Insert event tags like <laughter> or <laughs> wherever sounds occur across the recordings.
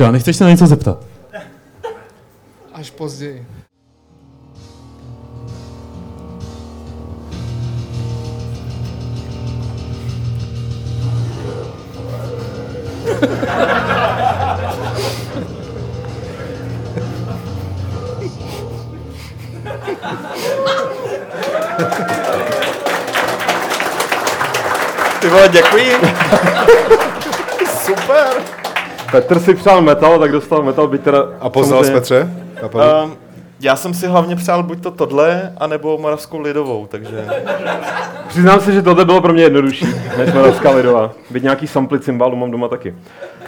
Třeba nechceš se na něco zeptat? Až později. Ty vole, děkuji. <laughs> Super. Petr si přál metal, tak dostal metal, byť teda... A poznal jsi Petře? Um, já jsem si hlavně přál buď to tohle, anebo Moravskou lidovou, takže... Přiznám se, že tohle bylo pro mě jednodušší, než Moravská lidová. Byť nějaký samply cymbálu mám doma taky.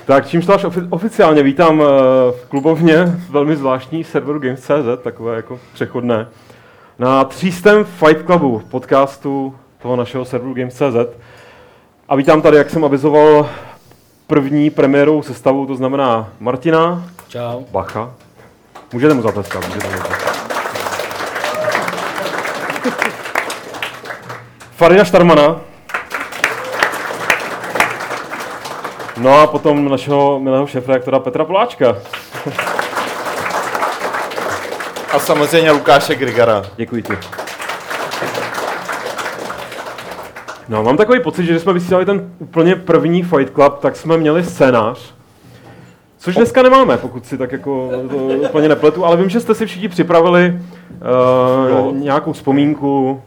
Tak čímž to až ofi- oficiálně vítám eh, v klubovně velmi zvláštní serveru Games.cz, takové jako přechodné, na třístém Fight Clubu, podcastu toho našeho serveru Games.cz. A vítám tady, jak jsem avizoval, první premiérou sestavu, to znamená Martina, Čau. Bacha. Můžete mu zatleskat, můžete mu zatleskat. Farina Štarmana. No a potom našeho milého šéfredaktora Petra Poláčka. A samozřejmě Lukáše Grigara. Děkuji ti. No, mám takový pocit, že když jsme vysílali ten úplně první Fight Club, tak jsme měli scénář. Což dneska nemáme, pokud si tak jako to úplně nepletu, ale vím, že jste si všichni připravili uh, nějakou vzpomínku,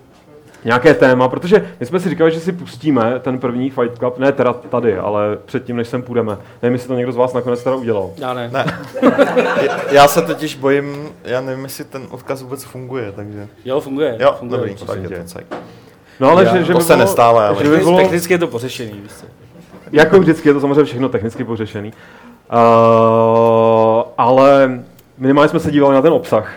nějaké téma, protože my jsme si říkali, že si pustíme ten první Fight Club, ne teda tady, ale předtím, než sem půjdeme. Nevím, jestli to někdo z vás nakonec teda udělal. Já ne. Ne. <laughs> Já se totiž bojím, já nevím, jestli ten odkaz vůbec funguje, takže... Jo, funguje. Jo, funguje, dobrý, co tak se je děje. to. No ale Já- že, že to by se bylo, nestává, ale- že by bylo, Technicky je to pořešený, víš co. Jako vždycky je to samozřejmě všechno technicky pořešený. Uh, ale minimálně jsme se dívali na ten obsah.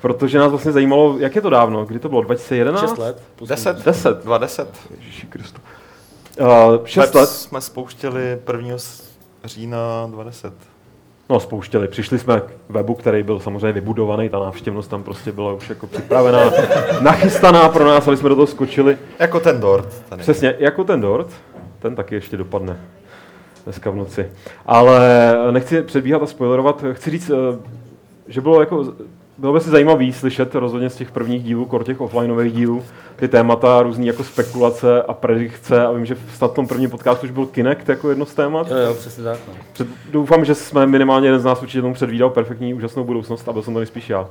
Protože nás vlastně zajímalo, jak je to dávno, kdy to bylo, 2011? 6 let. plus minus. 10? 10. 20. Ježiši Kristu. Uh, 6 Web let, jsme spouštěli 1. s- října 20. no spouštěli, přišli jsme k webu, který byl samozřejmě vybudovaný, ta návštěvnost tam prostě byla už jako připravená, <laughs> nachystaná pro nás, aby jsme do toho skočili. Jako ten Dort. Tady. Přesně, jako ten dort, ten taky ještě dopadne dneska v noci. Ale nechci předbíhat a spoilerovat, chci říct, eh, že bylo jako, bylo by si zajímavý slyšet rozhodně z těch prvních dílů, kor těch offlineových dílů, ty témata, různý jako spekulace a predikce a vím, že snad v tom prvním podcastu už byl Kinect jako jedno z témat. Jo, jo, přesně tak. No. Před, doufám, že jsme minimálně jeden z nás určitě tomu předvídal perfektní, úžasnou budoucnost a byl jsem to nejspíš já.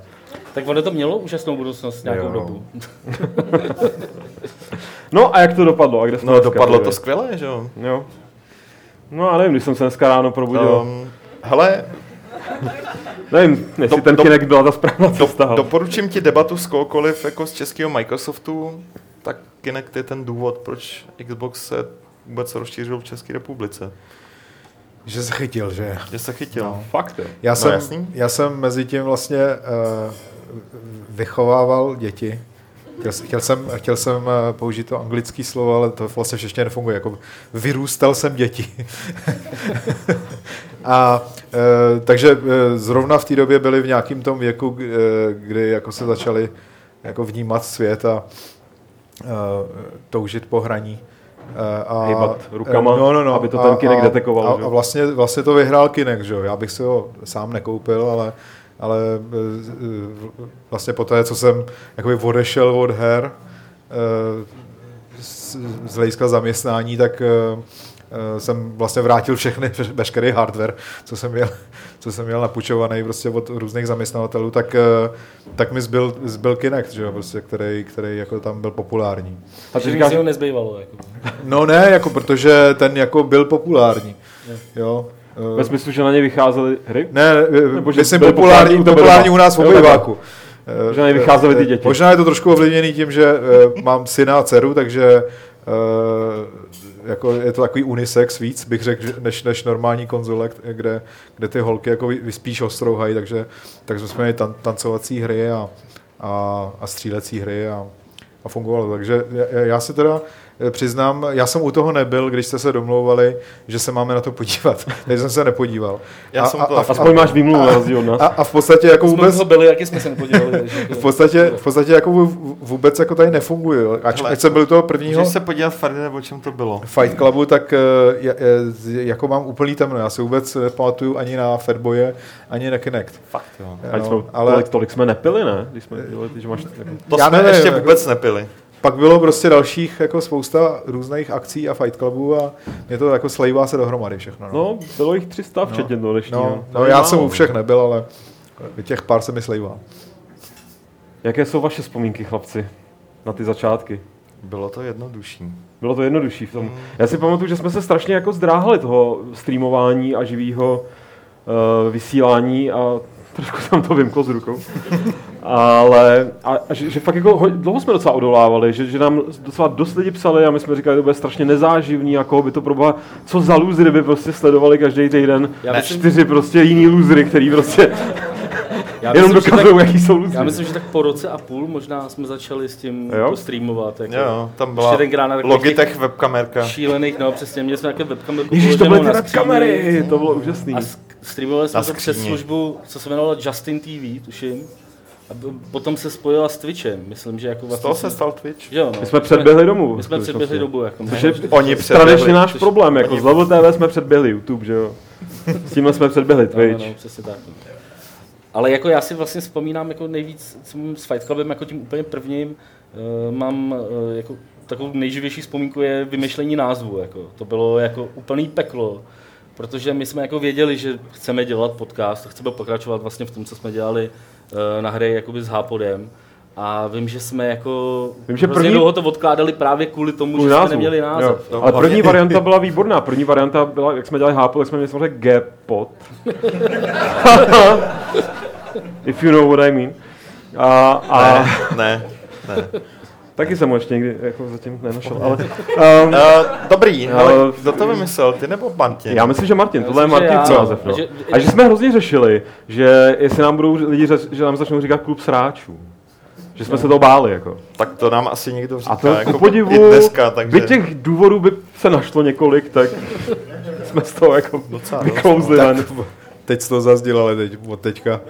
Tak ono to mělo úžasnou budoucnost nějakou Jo. dobu. <laughs> No a jak to dopadlo? A kde jsme No, dneska dopadlo to skvěle, že jo? Jo. No a nevím, když jsem se dneska ráno probudil. Um, hele, <laughs> Nevím, jestli Do- ten do- Kinect byla ta správná do, cesta. doporučím ti debatu s kohokoliv jako z českého Microsoftu, tak Kinect je ten důvod, proč Xbox se vůbec rozšířil v České republice. Že se chytil, že? Že se chytil. No. Fakt, jo. Já, No, jsem, jasný. já jsem mezi tím vlastně uh, vychovával děti. Chtěl, jsem- chtěl jsem, chtěl jsem eh, použít to anglické slovo, ale to vlastně všechno nefunguje. Jako vyrůstal jsem děti. <laughs> A e, takže e, zrovna v té době byli v nějakém tom věku, k- e, kdy jako se začali jako vnímat svět a e, toužit po hraní. E, a, Hejbat rukama, no, no, no, aby to ten detekoval, A, že a jo? vlastně, vlastně to vyhrál Kinect, že jo? Já bych si ho sám nekoupil, ale, ale e, e, vlastně po té, co jsem jakoby odešel od her, e, z, z hlediska zaměstnání, tak jsem vlastně vrátil všechny, <laughs> veškerý hardware, co jsem měl, co jsem měl napůjčovaný prostě od různých zaměstnavatelů, tak, eh, tak mi zbyl, zbyl Kinect, že jo, prostě, který, který jako tam byl populární. A ty říkáš, jiného nezbývalo. Jako. No ne, jako protože ten jako byl populární. Jo. eh, ve smyslu, že na ně vycházely hry? Ne, Nebo že myslím byl populární, populární populární u nás v obyváku. Že na ně vycházely ty děti. Možná je to trošku ovlivněný tím, že eh, mám syna a dceru, takže eh, jako je to takový unisex víc, bych řekl, než, než normální konzole, kde, kde ty holky jako vy- vyspíš ostrouhají, takže, takže jsme měli tan, tancovací hry a, a, a střílecí hry a, a fungovalo. Takže já, já si teda, přiznám, já jsem u toho nebyl, když jste se domlouvali, že se máme na to podívat. <laughs> Takže jsem se nepodíval. Já jsem to taky. Aspoň máš výmluvu na rozdíl od nás. a, a v podstatě jako Jsme vůbec, toho byli, jaký jsme se nepodívali. <laughs> v podstatě, v podstatě jako vů- vůbec jako tady nefunguje. Ať, Hele, ať jsem byl toho prvního Můžeš se podívat, Fardy, nebo o čem to bylo? Fight Clubu, tak eh, je, je, jako mám úplný temno. Já si vůbec nepamatuju ani na Fatboye, ani na Kinect. Fakt, jo. Jsme, No, ale... tolik, tolik jsme nepili, ne? Když jsme dělali, že máš... Jako... To Já jsme nevím, ještě jako- vůbec nepili. Pak bylo prostě dalších jako spousta různých akcí a Fight Clubů a mě to jako slejvá se dohromady všechno. No, No, bylo jich 300 včetně no, dnešního. no, no já jsem u všech nebyl, ale těch pár se mi slejvá. Jaké jsou vaše vzpomínky, chlapci, na ty začátky? Bylo to jednodušší. Bylo to jednodušší v tom. Já si pamatuju, že jsme se strašně jako zdráhali toho streamování a živého uh, vysílání a trošku jsem to vymklo z rukou. Ale a, a že, že, fakt jako ho- dlouho jsme docela odolávali, že, že nám docela dost lidi psali a my jsme říkali, že to bude strašně nezáživný, a koho by to proboha, co za lůzry by prostě sledovali každý týden. Já myslím- Čtyři prostě jiný lůzry, který prostě Já jenom myslím, že dokazují, tak- jaký jsou lůzry. Já myslím, že tak po roce a půl možná jsme začali s tím Jo? to streamovat. Jako Jo, tam byla Logitech webkamerka. šílených, no přesně, měli jsme nějaké webkamery. Ježíš, to byly ty na webkamery, to bylo úžasný. A streamovali jsme to přes službu, co se jmenovala Justin TV, tuším. A potom se spojila s Twitchem, myslím, že jako Z vlastně... toho se stal Twitch. Jo, no. My jsme předběhli domů. My jsme předběhli dobu, jako Což je Oni tradičně předběhli. náš problém, jako z Level TV jsme předběhli YouTube, že jo. S tímhle jsme předběhli Twitch. No, no, přesně tak. Ale jako já si vlastně vzpomínám jako nejvíc co mám s Fight Clubem jako tím úplně prvním, uh, mám uh, jako takovou nejživější vzpomínku je vymyšlení názvu. Jako. To bylo jako úplný peklo, protože my jsme jako věděli, že chceme dělat podcast, chceme pokračovat vlastně v tom, co jsme dělali uh, na hry jakoby s Hápodem. A vím, že jsme jako Vím, že první- dlouho to odkládali právě kvůli tomu, Kvůli že jsme neměli název. Jo. Jo. Ale hlavně- první varianta <laughs> byla výborná. První varianta byla, jak jsme dělali hápu, tak jsme měli samozřejmě G-pod. <laughs> If you know what I mean. A, a Ne, ne. Taky jsem ho ještě někdy jako zatím nenašel. Ale, um, Uh, dobrý, Ale- ale kdo to vymyslel, ty nebo Martin? já myslím, že Martin, tohle je myslím, Martin já. název. No. A že jsme hrozně řešili, že jestli nám budou lidi, řeš, že nám začnou říkat klub sráčů. Že jsme se to báli. Jako. Tak to nám asi někdo říká, A to jako ku podivu, i dneska, takže... by těch důvodů by se našlo několik, tak jsme z toho jako Docela vyklouzli. Teď jsi to zazdil, ale teď, od teďka,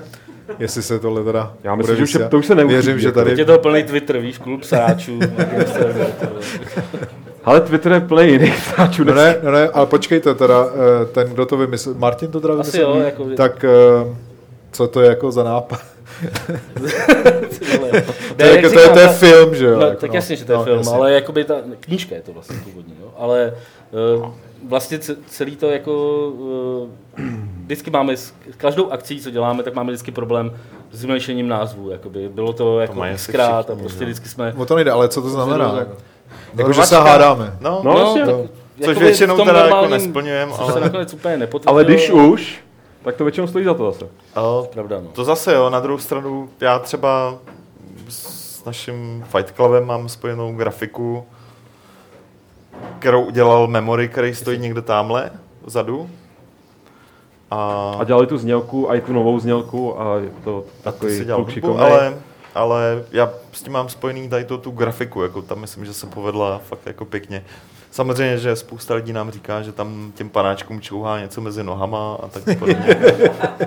jestli se tohle teda Já myslím, že už to už se neuchybí, Věřím, že jako. tady... Teď je to plný Twitter, víš, klub sáčů. <laughs> Ale Twitter je plný jiných hráčů. No ne, no ne, ale počkejte teda, eh, ten, kdo to vymyslel, Martin to teda Asi vymyslel? jo, jako- Tak eh, co to je jako za nápad? Ne, <laughs> To je, jak jako, to, je, to je film, že jo? No, jako, tak jasně, že to je no, film, jasně. ale jakoby ta knížka je to vlastně původní, jo? ale uh, vlastně ce- celý to jako uh, vždycky máme, s každou akcí, co děláme, tak máme vždycky problém s vymýšlením názvů, jakoby bylo to jako asi xkrát a prostě že? vždycky jsme... O to nejde, ale co to znamená? tak- Jako, že se Rvačka. hádáme. No, No, no tak, což většinou teda jako normálním- nesplňujeme, Co se ale... nakonec úplně nepotvrdilo. Ale když už, tak to většinou stojí za to zase. ale Pravda, no. To zase jo, na druhou stranu, já třeba s naším Fight Clubem mám spojenou grafiku, kterou udělal Memory, který stojí někde tamhle, vzadu. A, A dělali tu znělku a i tu novou znělku a je to a takový kluk hudbu, ale, ale já s tím mám spojený tady to, tu grafiku, jako tam myslím, že se povedla fakt jako pěkně. Samozřejmě, že spousta lidí nám říká, že tam těm panáčkům čouhá něco mezi nohama a tak <laughs> podobně.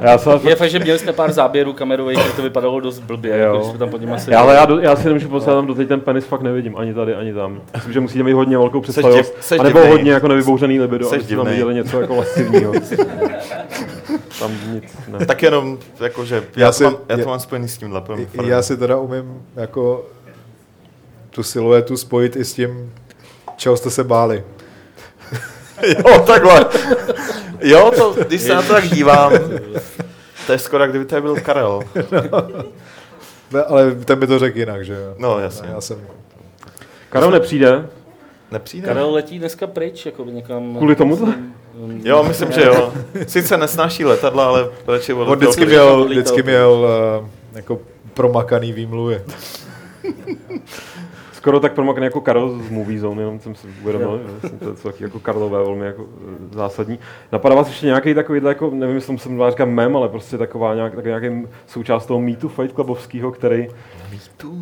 Já, se, Je fakt, že měli jsme pár záběrů kamerových, kde to vypadalo dost blbě, Jo. jako, když jsme tam pod nimi já, ale já, do, já si nemůžu poslat, tam doteď ten penis fakt nevidím, ani tady, ani tam. Myslím, že musíte mít hodně velkou představivost, div- seš anebo divnej. hodně jako nevybouřený libido, abyste tam viděli něco jako lascivního. <laughs> tam nic, ne. tak jenom, jakože, já, Já to si- mám, já já- to mám spojený s tímhle. I- i Já si teda umím jako tu siluetu spojit i s tím, čeho jste se báli. <laughs> Jo, takhle. Jo, to, když se na to tak dívám, to je skoro, jak kdyby tady byl Karel. <laughs> Ne, ale ten mi to řekl jinak, že jo? No, jasně. Já jsem... Karel nepřijde, Nepřijde? Karel letí dneska pryč, jako někam... Kvůli tomuto? Jo, myslím, že jo. Sice nesnáší letadla, ale radši On odletěl vždycky měl, vždycky měl uh, jako promakaný výmluvy. <laughs> skoro tak promakaný jako Karel z Movie Zone, jenom jsem si uvědomil, že jsem to taky jako Karlové velmi jako eh, zásadní. Napadá vás ještě nějaký takový, jako, nevím, jestli jsem vám říkal mem, ale prostě taková nějak, takový nějaký součást toho mýtu Fight Clubovského, který...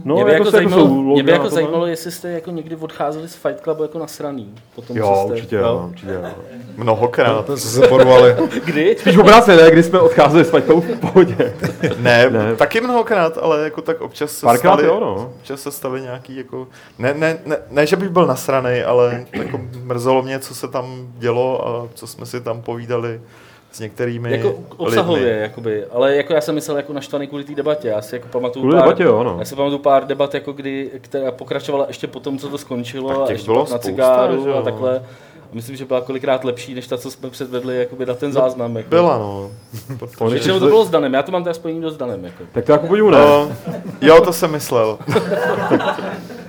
No, mě by jako, se zajímalo, jsou mě by jako zajímalo, jestli jste jako někdy odcházeli z Fight Clubu jako nasraný. Potom, co Jo, jste, určitě, jo. jo, určitě. Jo. Mnohokrát. To se porvali. <laughs> Kdy? Spíš obráceně, ne, když jsme odcházeli s Fight Clubu v pohodě. <laughs> Ne, Ne. taky mnohokrát, ale jako tak občas se Párkrát staly, jo, no. občas se staly nějaký jako, ne, ne, ne, ne, že bych byl nasranej, ale jako mrzelo mě, co se tam dělo a co jsme si tam povídali s některými Jako obsahově, lidmi. jakoby. Ale jako já jsem myslel jako naštvaný kvůli té debatě. Já si jako pamatuju Kvůli pár, debatě, jo, no. Já si pamatuju pár debat, jako kdy, která pokračovala ještě po tom, co to skončilo. Tak a ještě bylo na cigáru jo. a takhle. A myslím, že byla kolikrát lepší, než ta, co jsme předvedli jakoby na ten záznam. Jako. Byla, no. <laughs> Většinou to bylo s Danem, já to mám teda spojení do s Danem. Jako. Tak to jako podivu ne. No, jo, to jsem myslel. <laughs>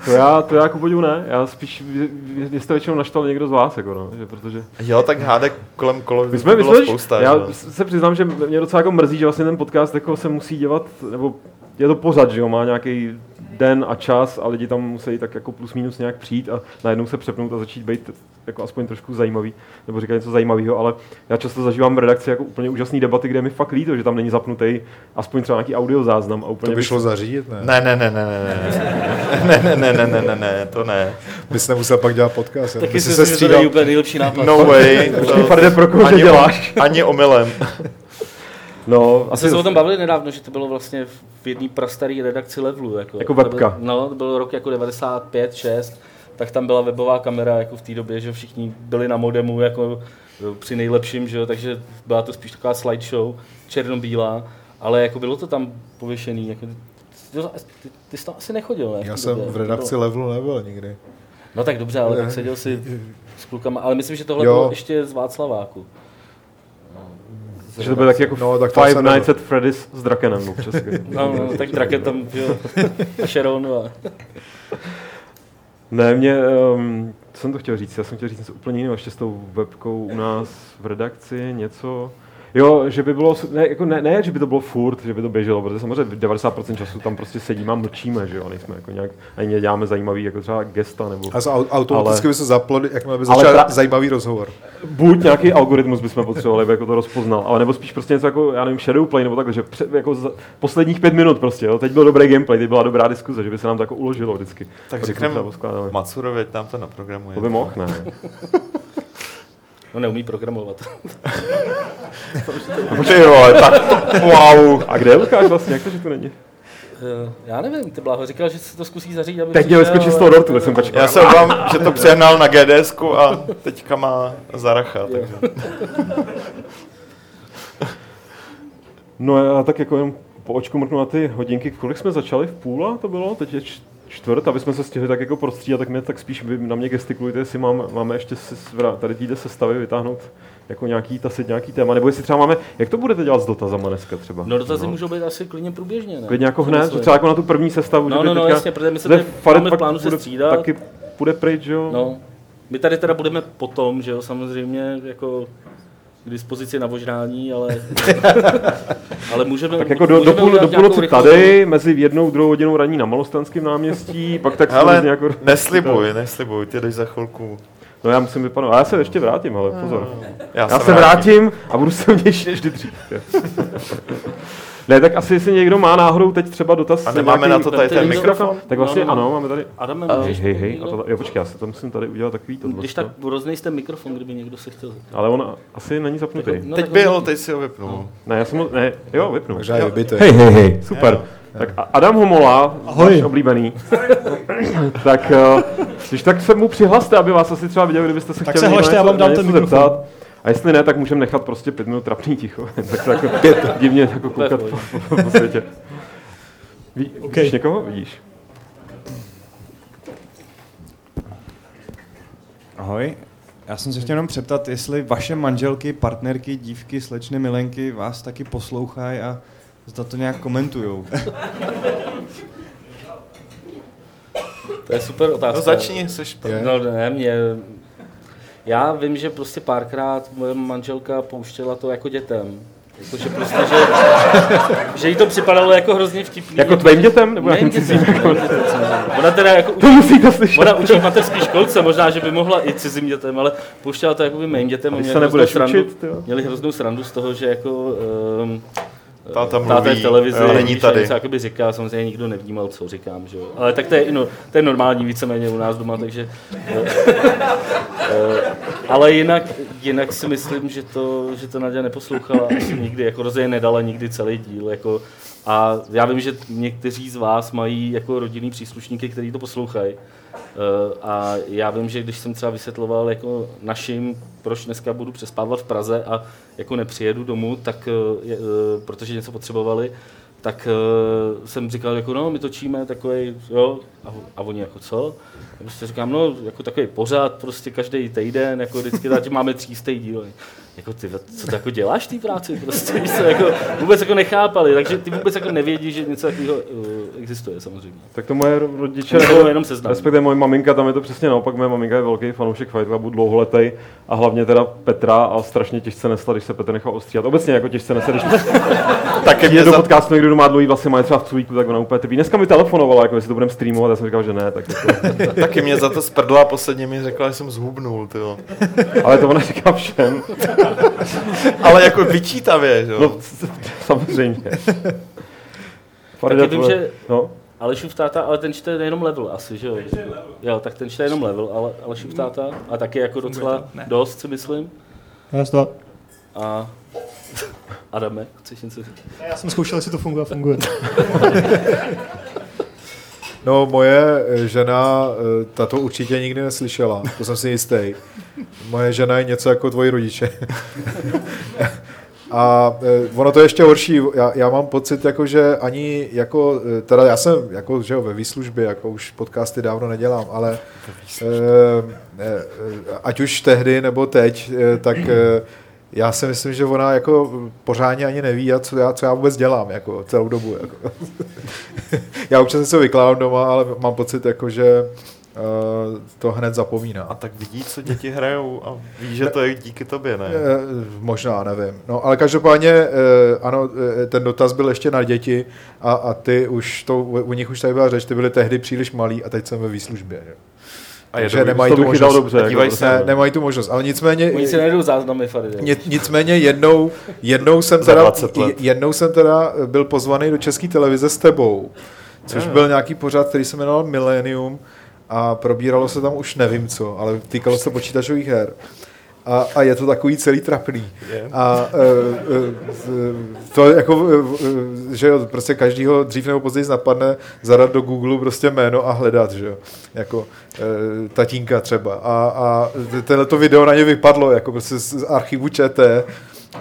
To já, to já jako podivu ne. Já spíš, vy jste většinou naštval někdo z vás, jako no, že protože... Jo, tak hádek kolem kolo My jsme bylo mysleli, spousta. já že? se přiznám, že mě docela jako mrzí, že vlastně ten podcast jako se musí dělat, nebo je to pořad, že jo, má nějaký den a čas a lidi tam musí tak jako plus minus nějak přijít a najednou se přepnout a začít být jako aspoň trošku zajímavý, nebo říkat něco zajímavého, ale já často zažívám v redakci jako úplně úžasné debaty, kde je mi fakt líto, že tam není zapnutý aspoň třeba nějaký audio záznam a úplně To by šlo zařídit, ne? Ne, ne, ne, ne, ne, ne, ne, ne, ne, ne, ne, ne, ne, to ne. Bys nemusel pak dělat podcast. Taky si se střídal. úplně nejlepší nápad. No way. Počkej, Farde, pro koho ani, děláš? ani omylem. No, A jsme se o tom bavili nedávno, že to bylo vlastně v jedné prastarý redakci Levelu. Jako, Jako To webka. Byl, no, to byl rok jako 95, 6, tak tam byla webová kamera jako v té době, že všichni byli na modemu jako při nejlepším, že jo, takže byla to spíš taková slideshow, černobílá, ale jako bylo to tam pověšený. Jako, ty, ty, ty jsi tam asi nechodil, ne? Já jsem době? v redakci levelu nebyl nikdy. No tak dobře, ale tak seděl si s klukama, ale myslím, že tohle Jo. bylo ještě z Václaváku. Že to bylo taky jako No, tak Five. Nights at Freddy's s Drakenem no, občas. <laughs> No, no tak Draken tam, že jo, a Sharon a... Ne, mě, um, co jsem to chtěl říct? Já jsem chtěl říct něco úplně jiného, ještě s tou webkou u nás v redakci, něco... Jo, že by bylo, ne, jako ne, ne, že by to bylo furt, že by to běželo, protože samozřejmě 90% času tam prostě sedíme a mlčíme, že jo, nejsme jako nějak, ani neděláme zajímavý, jako třeba gesta, nebo A automaticky Ale- by se zaplo, jakmile by začal pra- zajímavý rozhovor. buď nějaký algoritmus bychom potřebovali, aby jako to rozpoznal, ale nebo spíš prostě něco jako, já nevím, shadowplay nebo takhle, že pře, jako za posledních pět minut prostě, jo, teď byl dobrý gameplay, teď byla dobrá diskuze, že by se nám to jako uložilo vždycky. Tak řekneme poskládali. Macurovi, nám to naprogramuje. To by mohl, ne. <laughs> No neumí programovat. <laughs> Ty vole, tak wow. A kde je Lukáš vlastně, jak to, že tu není? Eh, Já nevím, ty bláho, říkal, že si to zkusí zařídit, aby Teď mě vyskočí z toho dortu, tak jsem počkal. Já se obávám, že to přehnal na gds a teďka má Zaracha, takže. No já tak jako jenom po očku mrknu na ty hodinky, kolik jsme začali v půla to bylo, teď je čtvrt, aby jsme se stihli tak jako prostřídat, tak mě tak spíš vy na mě gestikulujte, jestli mám, máme ještě se, tady týde sestavy vytáhnout jako nějaký, tasit nějaký téma, nebo jestli třeba máme, jak to budete dělat s dotazama dneska třeba? No dotazy můžou být asi klidně průběžně, ne? Klidně jako hned, třeba jako na tu první sestavu, No, no, no, teďka, jasně, protože my se tady máme v plánu se bude- střídat. Taky půjde pryč, jo? No, my tady teda budeme potom, že jo, samozřejmě jako k dispozici na vožrání, ale, <laughs> ale můžeme, Tak jako do, do, můžeme půl, do nějakou půlnoci tady, mezi jednou, druhou hodinou raní na Malostanském náměstí, pak tak Ale různě jako... neslibuj, neslibuj, ty jdeš za chvilku. No já musím vypadnout, a já se ještě vrátím, ale pozor. Já, Já se vrátím a budu silnější než vždy dřív. <laughs> Ne, tak asi jestli někdo má náhodou teď třeba dotaz. A nemáme na to tady ten ten mikrofon? mikrofon? Tak vlastně No, no, no. ano, máme tady. Adame, Hej, můžeš hej, hej. někdo? A to, jo, počkej, já se to musím tady udělat takový to. Když tak roznejste mikrofon, kdyby někdo se chtěl zeptat. Ale on asi není zapnutý. No, Teď byl, teď si ho vypnul. Ne, já jsem ho, ne, jo, vypnu. Takže. Hej, hej, hej, super. Tak Adam Homola, Ahoj. váš oblíbený. tak eh, když tak se mu přihlaste, aby vás asi třeba viděli, kdybyste se Tak chtěli se hlašte, já vám dám ten mikrofon. zeptat. A jestli ne, tak můžeme nechat prostě pět minut trapný ticho. <laughs> tak to jako pět. divně jako koukat po, po, po světě. Ví, OK. Vidíš někoho? Vidíš. Ahoj. Já jsem se chtěl jenom přeptat, jestli vaše manželky, partnerky, dívky, slečny, milenky vás taky poslouchají a zda to nějak komentujou. <laughs> To je super otázka. No začni, seš první. No ne, mě... Já vím, že prostě párkrát moje manželka pouštěla to jako dětem. Jakože prostě, že, <laughs> že jí to připadalo jako hrozně vtipný. Jako tvým dětem? Nebo dětem, cizím? dětem, samozřejmě. Ona teda jako To musíte slyšet. Ona učí v mateřské školce, možná, že by mohla i cizím dětem, ale pouštěla to jakoby mým dětem. A když měli se hroznou nebudeš srandu, učit, jo? Měli hroznou srandu z toho, že jako um, Táta táta je mluví, v televizi, jo, není tady. něco jakoby říká, samozřejmě nikdo nevnímal, co říkám, že jo. Ale tak to je, no, to je normální víceméně u nás doma, takže... eh, ale jinak, jinak si myslím, že to, že to Nadia neposlouchala asi nikdy, jako rozhodně nedala nikdy celý díl, jako a já vím, že někteří z vás mají jako rodinný příslušníky, kteří to poslouchají. Eh, A já vím, že když jsem třeba vysvětloval jako našim, proč dneska budu přespávat v Praze a jako nepřijedu domů, tak eh, eh, protože něco potřebovali, tak eh, jsem říkal, jako no, my točíme takový, jo, a, a oni jako co? Já prostě říkám, no, jako takový pořád, prostě každý týden, jako vždycky tady máme třístý díl. Jako ty, co ty jako děláš v té práci? Prostě víš co, jako, vůbec jako nechápali, takže ty vůbec jako nevědí, že něco takového uh, existuje samozřejmě. Tak to moje rodiče, Nebo jenom seznam. respektive moje maminka, tam je to přesně naopak, moje maminka je velký fanoušek Fight Clubu, dlouholetý a hlavně teda Petra a strašně těžce nesla, když se Petr nechal ostříhat. Obecně jako těžce nese, když <laughs> Taky mě je do za, podcastu někdo, kdo má dlouhý vlasy, má třeba v cůlíku, tak ona úplně trpí. Dneska mi telefonovala, jako jestli to budeme streamovat, já jsem říkal, že ne, tak jako, <laughs> taky mě za to sprdla a posledně mi řekla, že jsem zhubnul, tyjo. ale to ona říká všem. Ale jako vyčítavě, že jo. No, samozřejmě. Farida, Taky vím, že No, Alešův táta, ale ten čte jenom level asi, že jo? Jo, tak ten čte jenom level, ale Alešův táta a taky jako docela dost, si myslím. Já, to, A Adame, chceš něco říct? já jsem zkoušel, jestli to funguje a funguje. <laughs> No, moje eh, žena, eh, ta to určitě nikdy neslyšela, to jsem si jistý. Moje žena je něco jako tvoji rodiče. <laughs> A eh, ono to je ještě horší, já, já mám pocit, jako, že ani jako, teda já jsem jako, že jo, ve výslužbě, jako už podcasty dávno nedělám, ale ať už tehdy nebo teď, tak já si myslím, že ona jako pořádně ani neví, a co já, co já vůbec dělám jako celou dobu. Jako. <laughs> já občas něco vykládám doma, ale mám pocit, jako, že uh, to hned A zapomíná. tak vidí, co děti hrajou a ví, že to je díky tobě, ne? Eh, Možná, nevím. No, ale každopádně, eh, ano, ten dotaz byl ještě na děti a, a ty už, to, u nich už tady byla řeč, ty byly tehdy příliš malí a teď jsem ve výslužbě. Že? A je Takže dobrý, nemají to tu možnost. dobře. Jako, dívaj prostě. se. Ne, nemají tu možnost, ale nicméně... Oni si najdou záznamy Nicméně jednou, jednou, jsem teda, 20 let. jednou jsem teda byl pozvaný do české televize s tebou, což byl nějaký pořad, který se jmenoval Millennium a probíralo se tam už nevím co, ale týkalo se počítačových her. A, a je to takový celý trapný. A e, e, to jako, e, že jo, prostě každýho dřív nebo později napadne zadat do Google prostě jméno a hledat, že jo, jako tatínka třeba. A, a tohleto video na ně vypadlo, jako prostě z z archivu ČT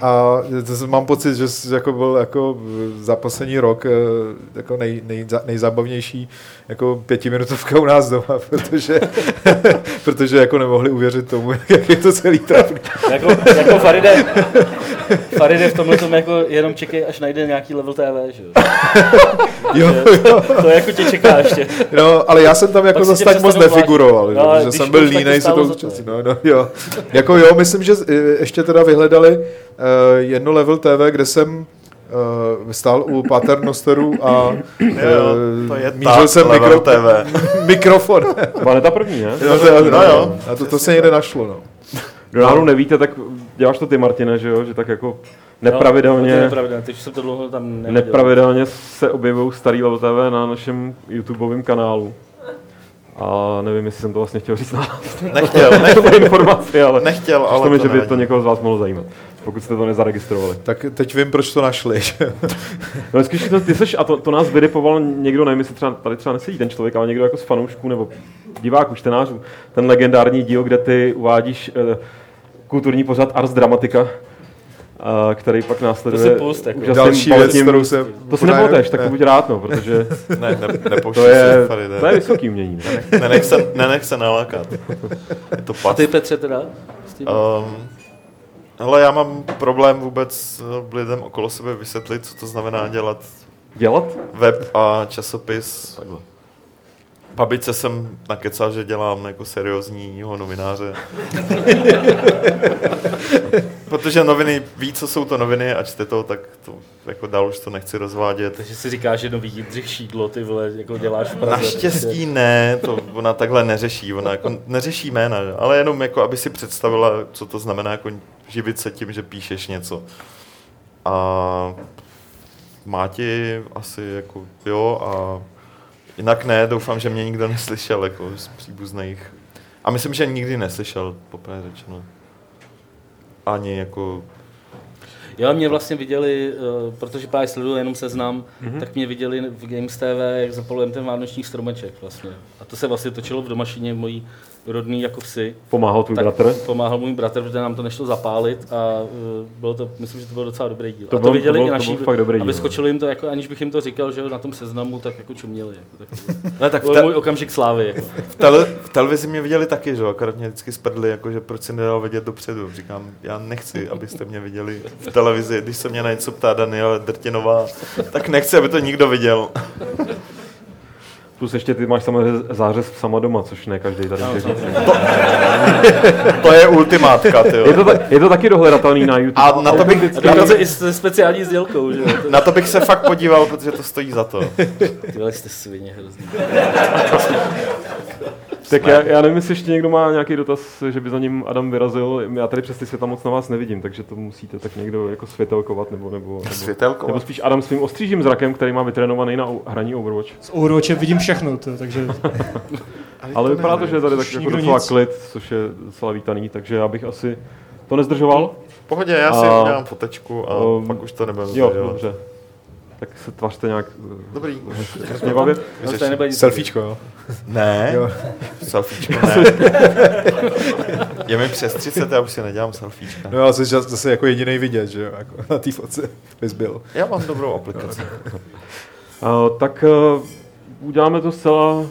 a mám pocit, že jako byl jako za poslední rok e, jako nej, nej, nejzábavnější jako pětiminutovka u nás doma, <laughs> protože, <laughs> protože jako nemohli uvěřit tomu, <laughs> jak je to celý trapný. Jako, jako Faride, Faride v tomhle tom jako jenom čekej, až najde nějaký level TV, že jo? <laughs> Jo, jo. To jako tě čeká ještě. No, ale já jsem tam jako zase tak moc nefiguroval, No, ale že jsem byl línej se to to. zúčastnit. No, no, jo. Jako jo, myslím, že eh, ještě teda vyhledali uh, jedno level TV, kde jsem uh, stál u paternosterů a Jo, to je uh, mířil jsem mikro, TV. <laughs> mikrofon. Byla ta první, ne? no, to, no, No jo. A to, to se někde našlo, no. Kdo náhodou nevíte, tak děláš to ty, Martine, že jo? Že tak jako No, to nepravidelně, je nepravidelné, teď jsem to dlouho tam neviděl. nepravidelně se objevují starý Level TV na našem YouTubeovém kanálu. A nevím, jestli jsem to vlastně chtěl říct na <laughs> Nechtěl, ne, nechtěl, informaci, ale nechtěl ale ale mi, to že by to někoho z vás mohlo zajímat, pokud jste to nezaregistrovali. Tak teď vím, proč to našli. <laughs> že? No, když to, ty seš, a to, to nás vydipoval někdo, nevím, jestli třeba, tady třeba nesedí ten člověk, ale někdo jako z fanoušků nebo diváků, čtenářů, ten legendární díl, kde ty uvádíš eh, kulturní pořad Ars Dramatica, eh, který pak následuje To si pust, jako. Další věc, kterou se... To si nepoteš, tak to buď rád, no, protože <laughs> Ne, ne, to je, se, Faride. to je vysoký umění. Ne? <laughs> Nenech se, nenech se nalákat. Je to A past. ty Petře teda? S tím? Um, hele, já mám problém vůbec eh, lidem okolo sebe vysvětlit, co to znamená dělat Dělat? web a časopis. Babičce jsem nakecal, že dělám jako seriózního novináře. <laughs> protože noviny ví, co jsou to noviny a čte to, tak to jako dál už to nechci rozvádět. Takže si říkáš, že nový Jindřich Šídlo, ty vole, jako děláš v Praze. Naštěstí ne, to ona takhle neřeší, ona jako neřeší jména, ale jenom jako, aby si představila, co to znamená jako živit se tím, že píšeš něco. A Máti asi jako jo a jinak ne, doufám, že mě nikdo neslyšel jako z příbuzných. A myslím, že nikdy neslyšel, poprvé řečeno. Ani jako Jo, mě vlastně viděli, uh, protože právě sleduju jenom seznam, mm-hmm. tak mě viděli v Games TV, jak zapalujeme ten vánoční stromeček vlastně. A to se vlastně točilo v domašině mojí rodný jako vsi. Pomáhal tvůj Tak bratr? Pomáhal můj bratr, protože nám to nešlo zapálit a uh, bylo to, myslím, že to byl docela dobrý díl. To a to byl- viděli to byl- i to naši, byl fakt dobrý a díl, vyskočilo jim to, jako, aniž bych jim to říkal, že jo, na tom seznamu, tak jako čuměli. Jako, tak, <laughs> ne, tak to byl te- můj okamžik slávy. Jako. v, tele, v televizi mě viděli taky, že jo, akorát mě vždycky sprdli, jako, že proč si nedal vidět dopředu. Říkám, já nechci, abyste mě viděli v televizi, když se mě na něco ptá Daniela Drtinová, tak nechci, aby to nikdo viděl. Plus ještě ty máš samozřejmě zářez sama doma, což ne každý tady může říct. To je ultimátka, ty Je jo. to, je to taky dohledatelný na YouTube. A na to bych, A dokonce i se speciální sdělkou, že jo. To- na to bych se fakt podíval, protože to stojí za to. Tyhle jste svině hrozný. Tak já, já nevím, jestli ještě někdo má nějaký dotaz, že by za ním Adam vyrazil. Já tady přes ty světla moc na vás nevidím, takže to musíte tak někdo jako světelkovat, nebo, nebo, nebo, Světelko. nebo spíš Adam svým ostřížím zrakem, který má vytrénovaný na hraní Overwatch. Z Overwatche vidím všechno, to, takže Ale vypadá to, že je tady tak jako docela nic. klid, což je docela vítaný, takže já bych asi to nezdržoval. V pohodě, já si A- udělám fotečku a Um, pak už to nebudeme Jo, zdržovat. dobře. Tak se tvařte nějak Dobrý. No, to nebude nic Selfiečko, jo. Ne, Jo. selfiečko <laughs> ne. Je mi přes 30, já už si nedělám selfiečka. No ale jsi zas- zase jako jediný vidět, že jo, jako na té fotce bys byl. Já mám dobrou aplikaci. Uh, <laughs> tak uh, uděláme to zcela uh,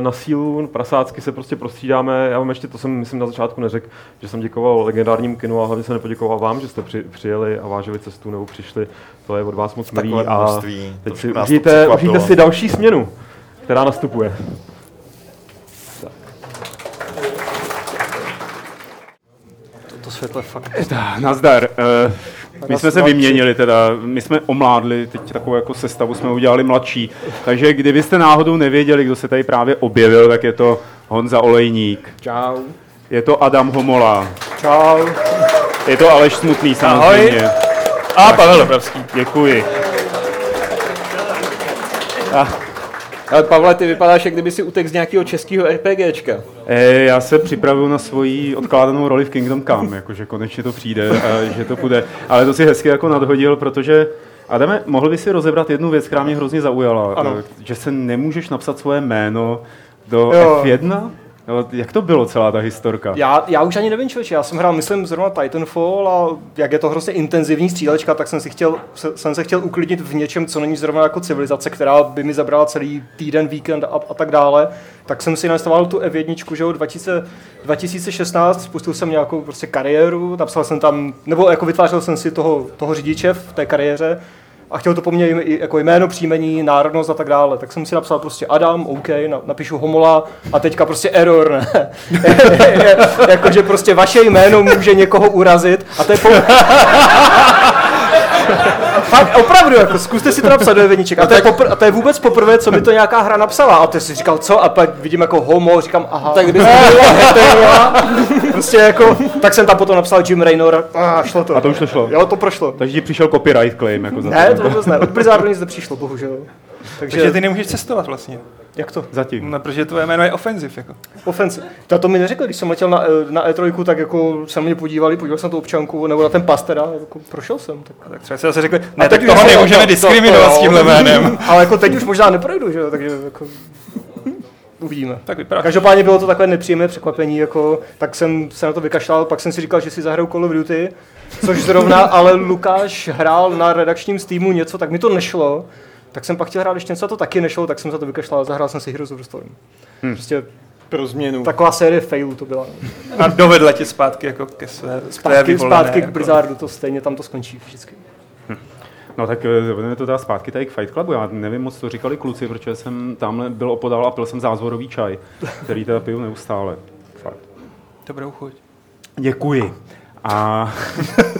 na sílu, prasácky se prostě prostřídáme. Já vám ještě, to jsem myslím na začátku neřekl, že jsem děkoval legendárním kinu a hlavně jsem nepoděkoval vám, že jste při, přijeli a vážili cestu nebo přišli. To je od vás moc milý a teď si užijte, užijte si další směnu, která nastupuje. To světlo je fakt... Nazdar. Eh, My jsme se vyměnili teda, my jsme omládli, teď takovou jako sestavu jsme udělali mladší. Takže kdybyste náhodou nevěděli, kdo se tady právě objevil, tak je to Honza Olejník. Čau. Je to Adam Homola. Čau. Je to Aleš Smutný samozřejmě. A Pavel Dobrovský. Děkuji. Ale Pavle, ty vypadáš, jak kdyby si utek z nějakého českého RPGčka. E, já se připravuju na svoji odkládanou roli v Kingdom Come, jakože konečně to přijde a že to půjde. Ale to si hezky jako nadhodil, protože Adame, mohl by si rozebrat jednu věc, která mě hrozně zaujala. Ano. Eh, Že se nemůžeš napsat svoje jméno do Jo. F1? No, jak to bylo celá ta historka? Já, já už ani nevím, člověče, já jsem hrál, myslím, zrovna Titanfall a jak je to hrozně intenzivní střílečka, tak jsem, si chtěl, se, jsem se chtěl uklidnit v něčem, co není zrovna jako civilizace, která by mi zabrala celý týden, víkend a, a tak dále. Tak jsem si nainstaloval tu F1, že jo, 2000, 2016, spustil jsem nějakou prostě kariéru, napsal jsem tam, nebo jako vytvářel jsem si toho, toho řidiče v té kariéře, a chtěl to po mně jako jméno, příjmení, národnost a tak dále. Tak jsem si napsal prostě Adam, OK, na, napíšu Homola a teďka prostě error, ne? <laughs> Jakože prostě vaše jméno může někoho urazit a to je po... Fakt, opravdu, jako, zkuste si to napsat do jeveníček. A to, je popr- a to je vůbec poprvé, co mi to nějaká hra napsala. A ty si říkal, co? A pak vidím jako homo, říkám, aha. Tak kdyby <laughs> Prostě jako, tak jsem tam potom napsal Jim Raynor a šlo to. A to už to šlo? Jo, to prošlo. Takže ti přišel copyright claim jako za Ne, to vůbec ne. Od Blizzardu nic nepřišlo, bohužel. Takže, Takže ty nemůžeš cestovat vlastně. Jak to? Zatím. No, protože tvoje jméno je offensiv. Jako. Ofense. To, to mi neřekl, když jsem letěl na, eh, na E3, tak jako se na mě podívali, podíval jsem na tu občanku, nebo na ten pas teda, jako prošel jsem. Tak. Tak třeba si zase řekli, A ne, tak už- toho to- nemůžeme to- diskriminovat to- s tímhle jménem. <laughs> Ale jako teď už možná neprojdu, že jo, takže jako <laughs> uvidíme. Tak vypadá. Každopádně bylo to takové nepříjemné překvapení, jako, tak jsem se na to vykašlal, pak jsem si říkal, že si zahraju Call of Duty, což zrovna, ale Lukáš hrál na redakčním Steamu něco, tak mi to nešlo, tak jsem pak chtěl hrát ještě něco, a to taky nešlo, tak jsem za to vykašlal a zahrál jsem si Heroes of the Storm. Hmm. Prostě Pro změnu. taková série failů to byla. no. A dovedla tě zpátky jako ke své, Zpátky, vyvolené, zpátky k jako. Blizzardu, to stejně tam to skončí vždycky. No tak eh, jdeme to teda zpátky tady k Fight Clubu. Já nevím moc, co říkali kluci, protože jsem tamhle byl opodál a pil jsem zázvorový čaj, který teda piju neustále. Fakt. Dobrou chuť. Děkuji. A <laughs>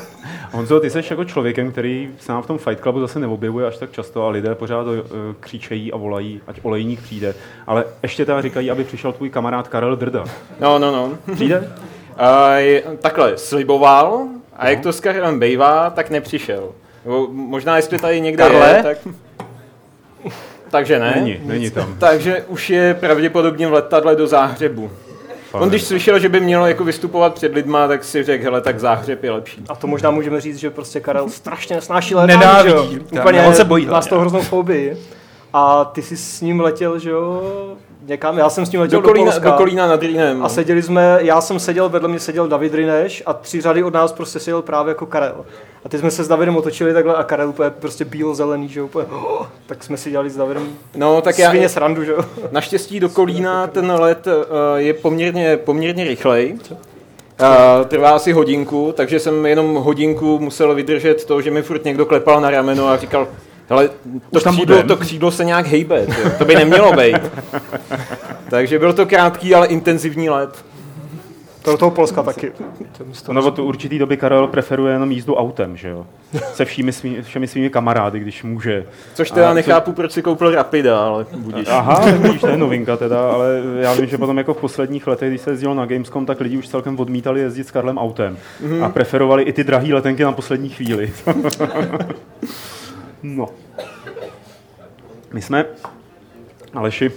Honzo, ty jsi jako člověkem, který se nám v tom Fight Clubu zase neobjevuje až tak často a lidé pořád uh, křičejí a volají, ať olejník přijde. Ale ještě teda říkají, aby přišel tvůj kamarád Karel Drda. No, no, no. Přijde? Uh, je, takhle, sliboval a jak to s Karlem bejvá, tak nepřišel. Nebo možná jestli tady někde Karle? je, tak... Takže ne. Není, není tam. <laughs> Takže už je pravděpodobně v letadle do Záhřebu. On když slyšel, že by měl jako vystupovat před lidma, tak si řekl, hele, tak Záhřeb je lepší. A to možná můžeme říct, že prostě Karel strašně nesnáší létání, Nenávidí. že jo? Tam, Úplně on se bojí Má z toho hroznou fobii. A ty jsi s ním letěl, že jo? Někam, já jsem s ním letěl Do do, Kolína, Polska. do Kolína nad Rýnem. A seděli jsme, já jsem seděl, vedle mě seděl David Rineš a tři řady od nás prostě seděl právě jako Karel. A ty jsme se s Davidem otočili takhle a Karel úplně prostě bílo-zelený, že úplně, oh, tak jsme si dělali s Davidem No, tak já, srandu, že jo. Naštěstí do Kolína ten let uh, je poměrně, poměrně rychlej. Uh, trvá asi hodinku, takže jsem jenom hodinku musel vydržet to, že mi furt někdo klepal na rameno a říkal, hele, to, tam křídlo, budem." to křídlo se nějak hejbe, to by nemělo být. <laughs> takže byl to krátký, ale intenzivní let. To do toho Polska taky. No, od určitý doby Karel preferuje jenom jízdu autem, že jo? Se všemi, svými, všemi svými kamarády, když může. Což teda A nechápu, proč si koupil Rapida, ale budíš. Aha, vidíš, to je novinka teda, ale já vím, že potom jako v posledních letech, když se jezdilo na Gamescom, tak lidi už celkem odmítali jezdit s Karlem autem. Mhm. A preferovali i ty drahé letenky na poslední chvíli. <laughs> no. My jsme, Aleši,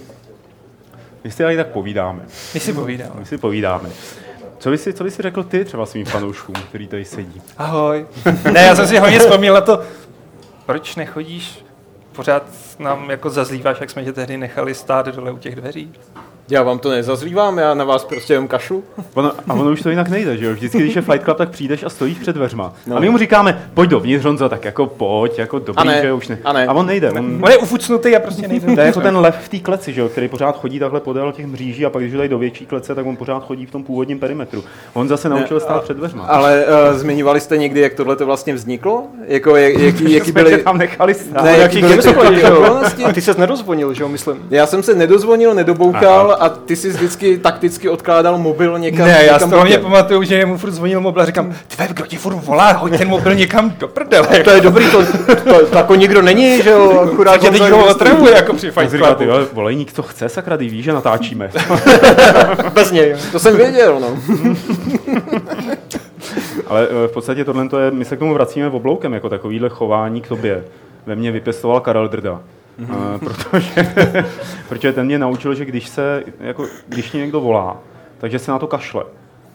my si tady tak povídáme. My si povídáme. My si povídáme. Co by si, co by si řekl ty třeba svým fanouškům, který tady sedí? Ahoj. <laughs> Ne, já jsem si hodně vzpomněl na to, proč nechodíš pořád nám jako zazlíváš, jak jsme tě tehdy nechali stát dole u těch dveří. Já vám to nezazlívám, já na vás prostě jen kašlu. Ono, a ono už to jinak nejde, že jo? Vždycky, když je Fight Club, tak přijdeš a stojíš před dveřma. No. No. A my mu říkáme, pojď dovnitř, Honzo, tak jako pojď, jako dobrý, A ne, že už ne. a ne. a on nejde. On, On je ufucnutý a prostě nejde. to je jako ten lev v té kleci, že jo, který pořád chodí takhle podél těch mříží a pak když ho dají do větší klece, tak on pořád chodí v tom původním perimetru. On zase naučil Ne, stát a- před dveřma. Ale uh, zmiňovali jste někdy, jak tohle to vlastně vzniklo? Jako, jak, jaký, <laughs> jaký jsme tě byly... tam nechali stát. Ne, jaký byly ty okolnosti? A ty ses nedozvonil, že jo, myslím. Já jsem se nedozvonil, nedoboukal a ty si vždycky takticky odkládal mobil někam. Ne, já někam mě bokem. pamatuju, že mu furt zvonil mobil a říkám, ty vole, kdo ti furt volá, hoď ten mobil někam do prdele. To je dobrý, to, to, to jako nikdo není, že jo, akurát tě teď ho otravuje jako při Fight si ty Clubu. vole, volejník, chce, sakra, ty víš, že natáčíme. <laughs> Bez něj. To jsem věděl, no. <laughs> Ale eh, v podstatě tohle to je, my se k tomu vracíme v obloukem, jako takovýhle chování k tobě. Ve mně vypěstoval Karel Drda. Mm-hmm. protože, <laughs> protože ten mě naučil, že když se, jako, když mě někdo volá, takže se na to kašle.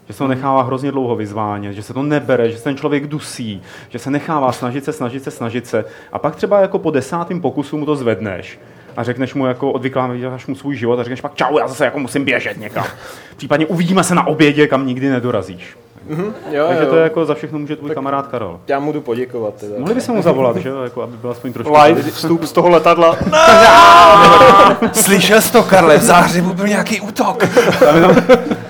Že se to nechává hrozně dlouho vyzvánět, že se to nebere, že se ten člověk dusí, že se nechává snažit se, snažit se, snažit se. A pak třeba jako po desátém pokusu mu to zvedneš a řekneš mu jako odvykláváš mu svůj život a řekneš pak čau, já zase jako musím běžet někam. Případně uvidíme se na obědě, kam nikdy nedorazíš. Jo, Takže jo. to je jako za všechno může tvůj kamarád Karel. Já mu jdu poděkovat teda. Mohli bychom mu zavolat, že jo, jako aby byl aspoň trošku... Live vstup z toho letadla. <laughs> Slyšel jsi to, Karle, v záhřebu byl nějaký útok.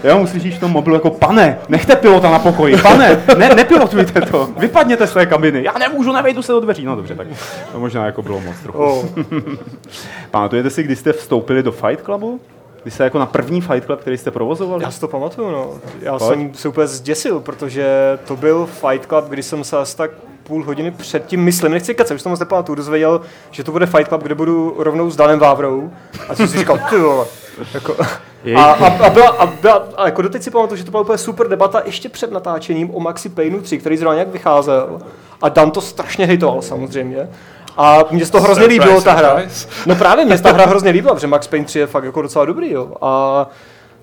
Já mu slyšíš v tom mobilu jako, pane, nechte pilota na pokoji, pane, ne, nepilotujte to, vypadněte z té kabiny, já nemůžu, nevejdu se do dveří. No dobře, tak to možná jako bylo moc trochu. Oh. <laughs> Pamatujete si, kdy jste vstoupili do Fight Clubu? Kdy jste jako na první Fight Club, který jste provozovali? Já si to pamatuju, no. Já Pojď. jsem se úplně zděsil, protože to byl Fight Club, kdy jsem se asi tak půl hodiny předtím, myslím, nechci kecat, už to moc nepamatuju, dozvěděl, že to bude Fight Club, kde budu rovnou s Danem Vávrou. A jsem si říkal, ty vole. Jako, a, a, a, byla, a, byla, a jako doteď si pamatuju, že to byla úplně super debata ještě před natáčením o Maxi Payne 3, který zrovna nějak vycházel. A Dan to strašně hejtoval samozřejmě. A mně se to hrozně Surprise, líbilo, ta hra. No právě, mě se ta <laughs> hra hrozně líbila, protože Max Payne 3 je fakt jako docela dobrý, jo. A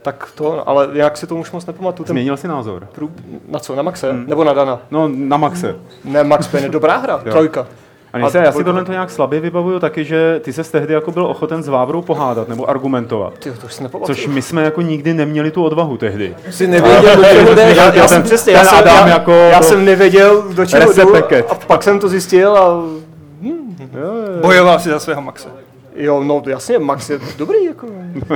tak to, ale jak si to už moc nepamatuju. Ten Změnil si názor? prů... Na co, na Maxe? Hmm. Nebo na Dana? No, na Maxe. Ne, Max Payne je dobrá hra, trojka. A mě se, já si tohle to nějak slabě vybavuju taky, že ty se tehdy jako byl ochoten s Vávrou pohádat nebo argumentovat. Ty, to už si nepamatuju. Což my jsme jako nikdy neměli tu odvahu tehdy. Jsi nevěděl, <laughs> do čeho jdeš. já, já, jsem přesně, já, jsem, já, jako já jsem nevěděl, do čeho jdu, a pak jsem to zjistil a Bojoval si za svého Maxe. jo, no jasně, Max je dobrý, jako.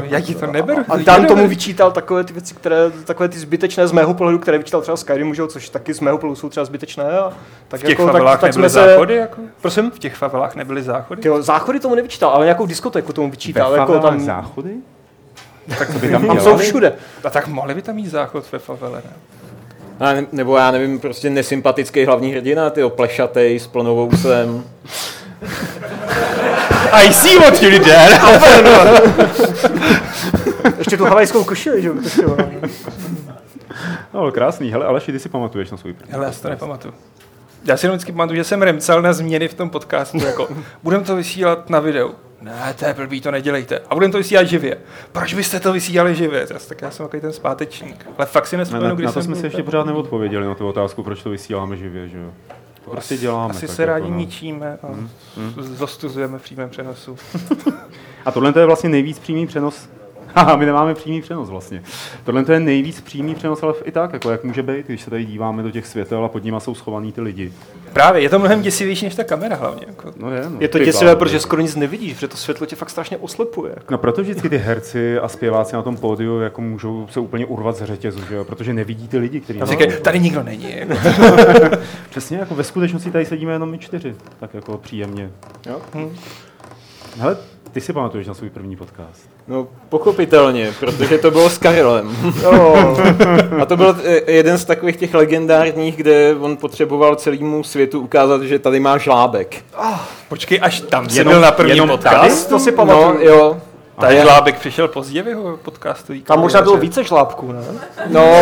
Já ti to neberu. A Dan tomu vyčítal takové ty věci, které, takové ty zbytečné z mého pohledu, které vyčítal třeba Skyrim, že jo, což taky z mého pohledu jsou třeba zbytečné. A tak V těch jako, tak, favelách tak jsme nebyly se, záchody, jako? prosím? V těch favelách nebyly záchody? Tyjo, záchody tomu nevyčítal, ale nějakou diskotéku tomu vyčítal. Ve Jako favelách tam, záchody? Tak co by tam tam jsou všude. A tak mohli by tam mít záchod ve favele, ne? A ne, nebo já nevím, prostě nesympatický hlavní hrdina, ty plešatej s plnou vousem. <laughs> I see what you did <laughs> there. <laughs> Ještě tu havajskou košili, že jo? No, krásný. Hele, Aleši, ty si pamatuješ na svůj první. Hele, já si to nepamatuju. Já si jenom vždycky pamatuju, že jsem remcal na změny v tom podcastu, jako budeme to vysílat na videu. Ne, to je blbý, to nedělejte. A budeme to vysílat živě. Proč byste to vysílali živě? Tak, tak já jsem takový ten zpátečník. Ale fakt si Ne, nespomenu, na, kdy na to jsem jsme si ještě pořád neodpověděli na tu otázku, proč to vysíláme živě, že jo? To prostě děláme. Asi tak se rádi jako, no. ničíme a zostuzujeme v přímém přenosu. <laughs> A tohle to je vlastně nejvíc přímý přenos. <laughs> Haha, my nemáme přímý přenos vlastně. Tohle to je nejvíc přímý přenos, ale i tak, jako jak může být, když se tady díváme do těch světel a pod nima jsou schovaný ty lidi. Právě, je to mnohem děsivější než ta kamera hlavně. Jako. No je, no. Je to děsivé, bláho, protože skoro nic nevidíš, protože to světlo tě fakt strašně oslepuje. No proto vždycky ty herci a zpěváci na tom pódiu jako můžou se úplně urvat z řetězu, že jo? protože nevidí ty lidi, kteří... A říkají, tady nikdo není. Jako. <laughs> Přesně, jako ve skutečnosti tady sedíme jenom my čtyři, tak jako příjemně. Jo? Hele, ty si pamatuješ na svůj první podcast. No, pochopitelně, protože to bylo s Karelem. <laughs> A to byl eh, jeden z takových těch legendárních, kde on potřeboval celému světu ukázat, že tady má žlábek. Počkej, až tam jsi Jenom- byl na první jenom podcast. To si No, pamatuju. Jo. Tady Žlábek přišel pozdě v jeho podcastu. Tam možná bylo více žlábků, ne? No,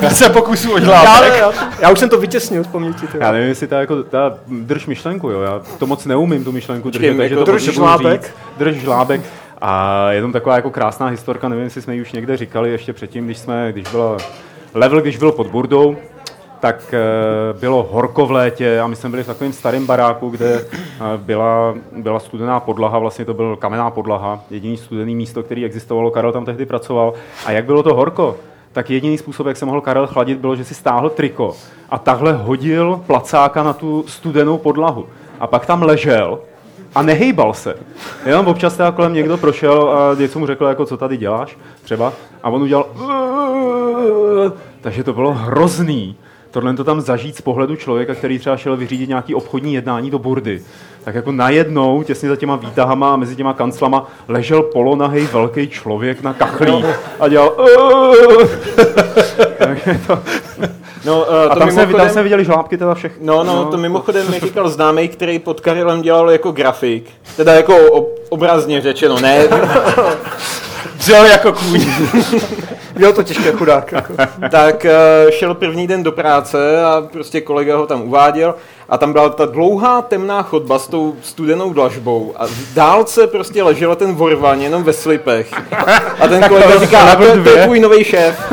<laughs> více pokusů o Já, Žlábek. já, já už jsem to vytěsnil z paměti. Já nevím, jestli ta, jako, ta drž myšlenku, jo, já to moc neumím, tu myšlenku držet, takže jako to drž žlábek? říct. Drž žlábek. A je tam taková jako krásná historka, nevím, jestli jsme ji už někde říkali ještě předtím, když jsme, když byla level, když byl pod Burdou, tak eh, bylo horko v létě a my jsme byli v takovém starém baráku, kde eh, byla, byla studená podlaha, vlastně to byl kamenná podlaha, jediný studený místo, který existovalo, Karel tam tehdy pracoval. A jak bylo to horko, tak jediný způsob, jak se mohl Karel chladit, bylo, že si stáhl triko a takhle hodil placáka na tu studenou podlahu. A pak tam ležel a nehejbal se. Jenom občas teda kolem někdo prošel a něco mu řekl, jako co tady děláš, třeba, a on udělal takže to bylo hrozný. Tohle to tam zažít z pohledu člověka, který třeba šel vyřídit nějaký obchodní jednání do burdy. Tak jako najednou, těsně za těma výtahama a mezi těma kanclama, ležel polonahej velký člověk na kachlí a dělal <laughs> to, no uh, a to tam, jsme, mimochodem, tam jsme viděli žlábky teda všech. No, no, to mimochodem mi říkal známý, který pod Karelem dělal jako grafik. Teda jako ob- obrazně řečeno, ne, <laughs> Dřel jako kůň. <laughs> Měl to těžké chudák. Jako. <laughs> tak eh, šel první den do práce a prostě kolega ho tam uváděl a tam byla ta dlouhá temná chodba s tou studenou dlažbou a v dálce prostě ležel ten vorvan jenom ve slipech. A ten kolega říká, to, je- to je tvůj nový šéf. <laughs>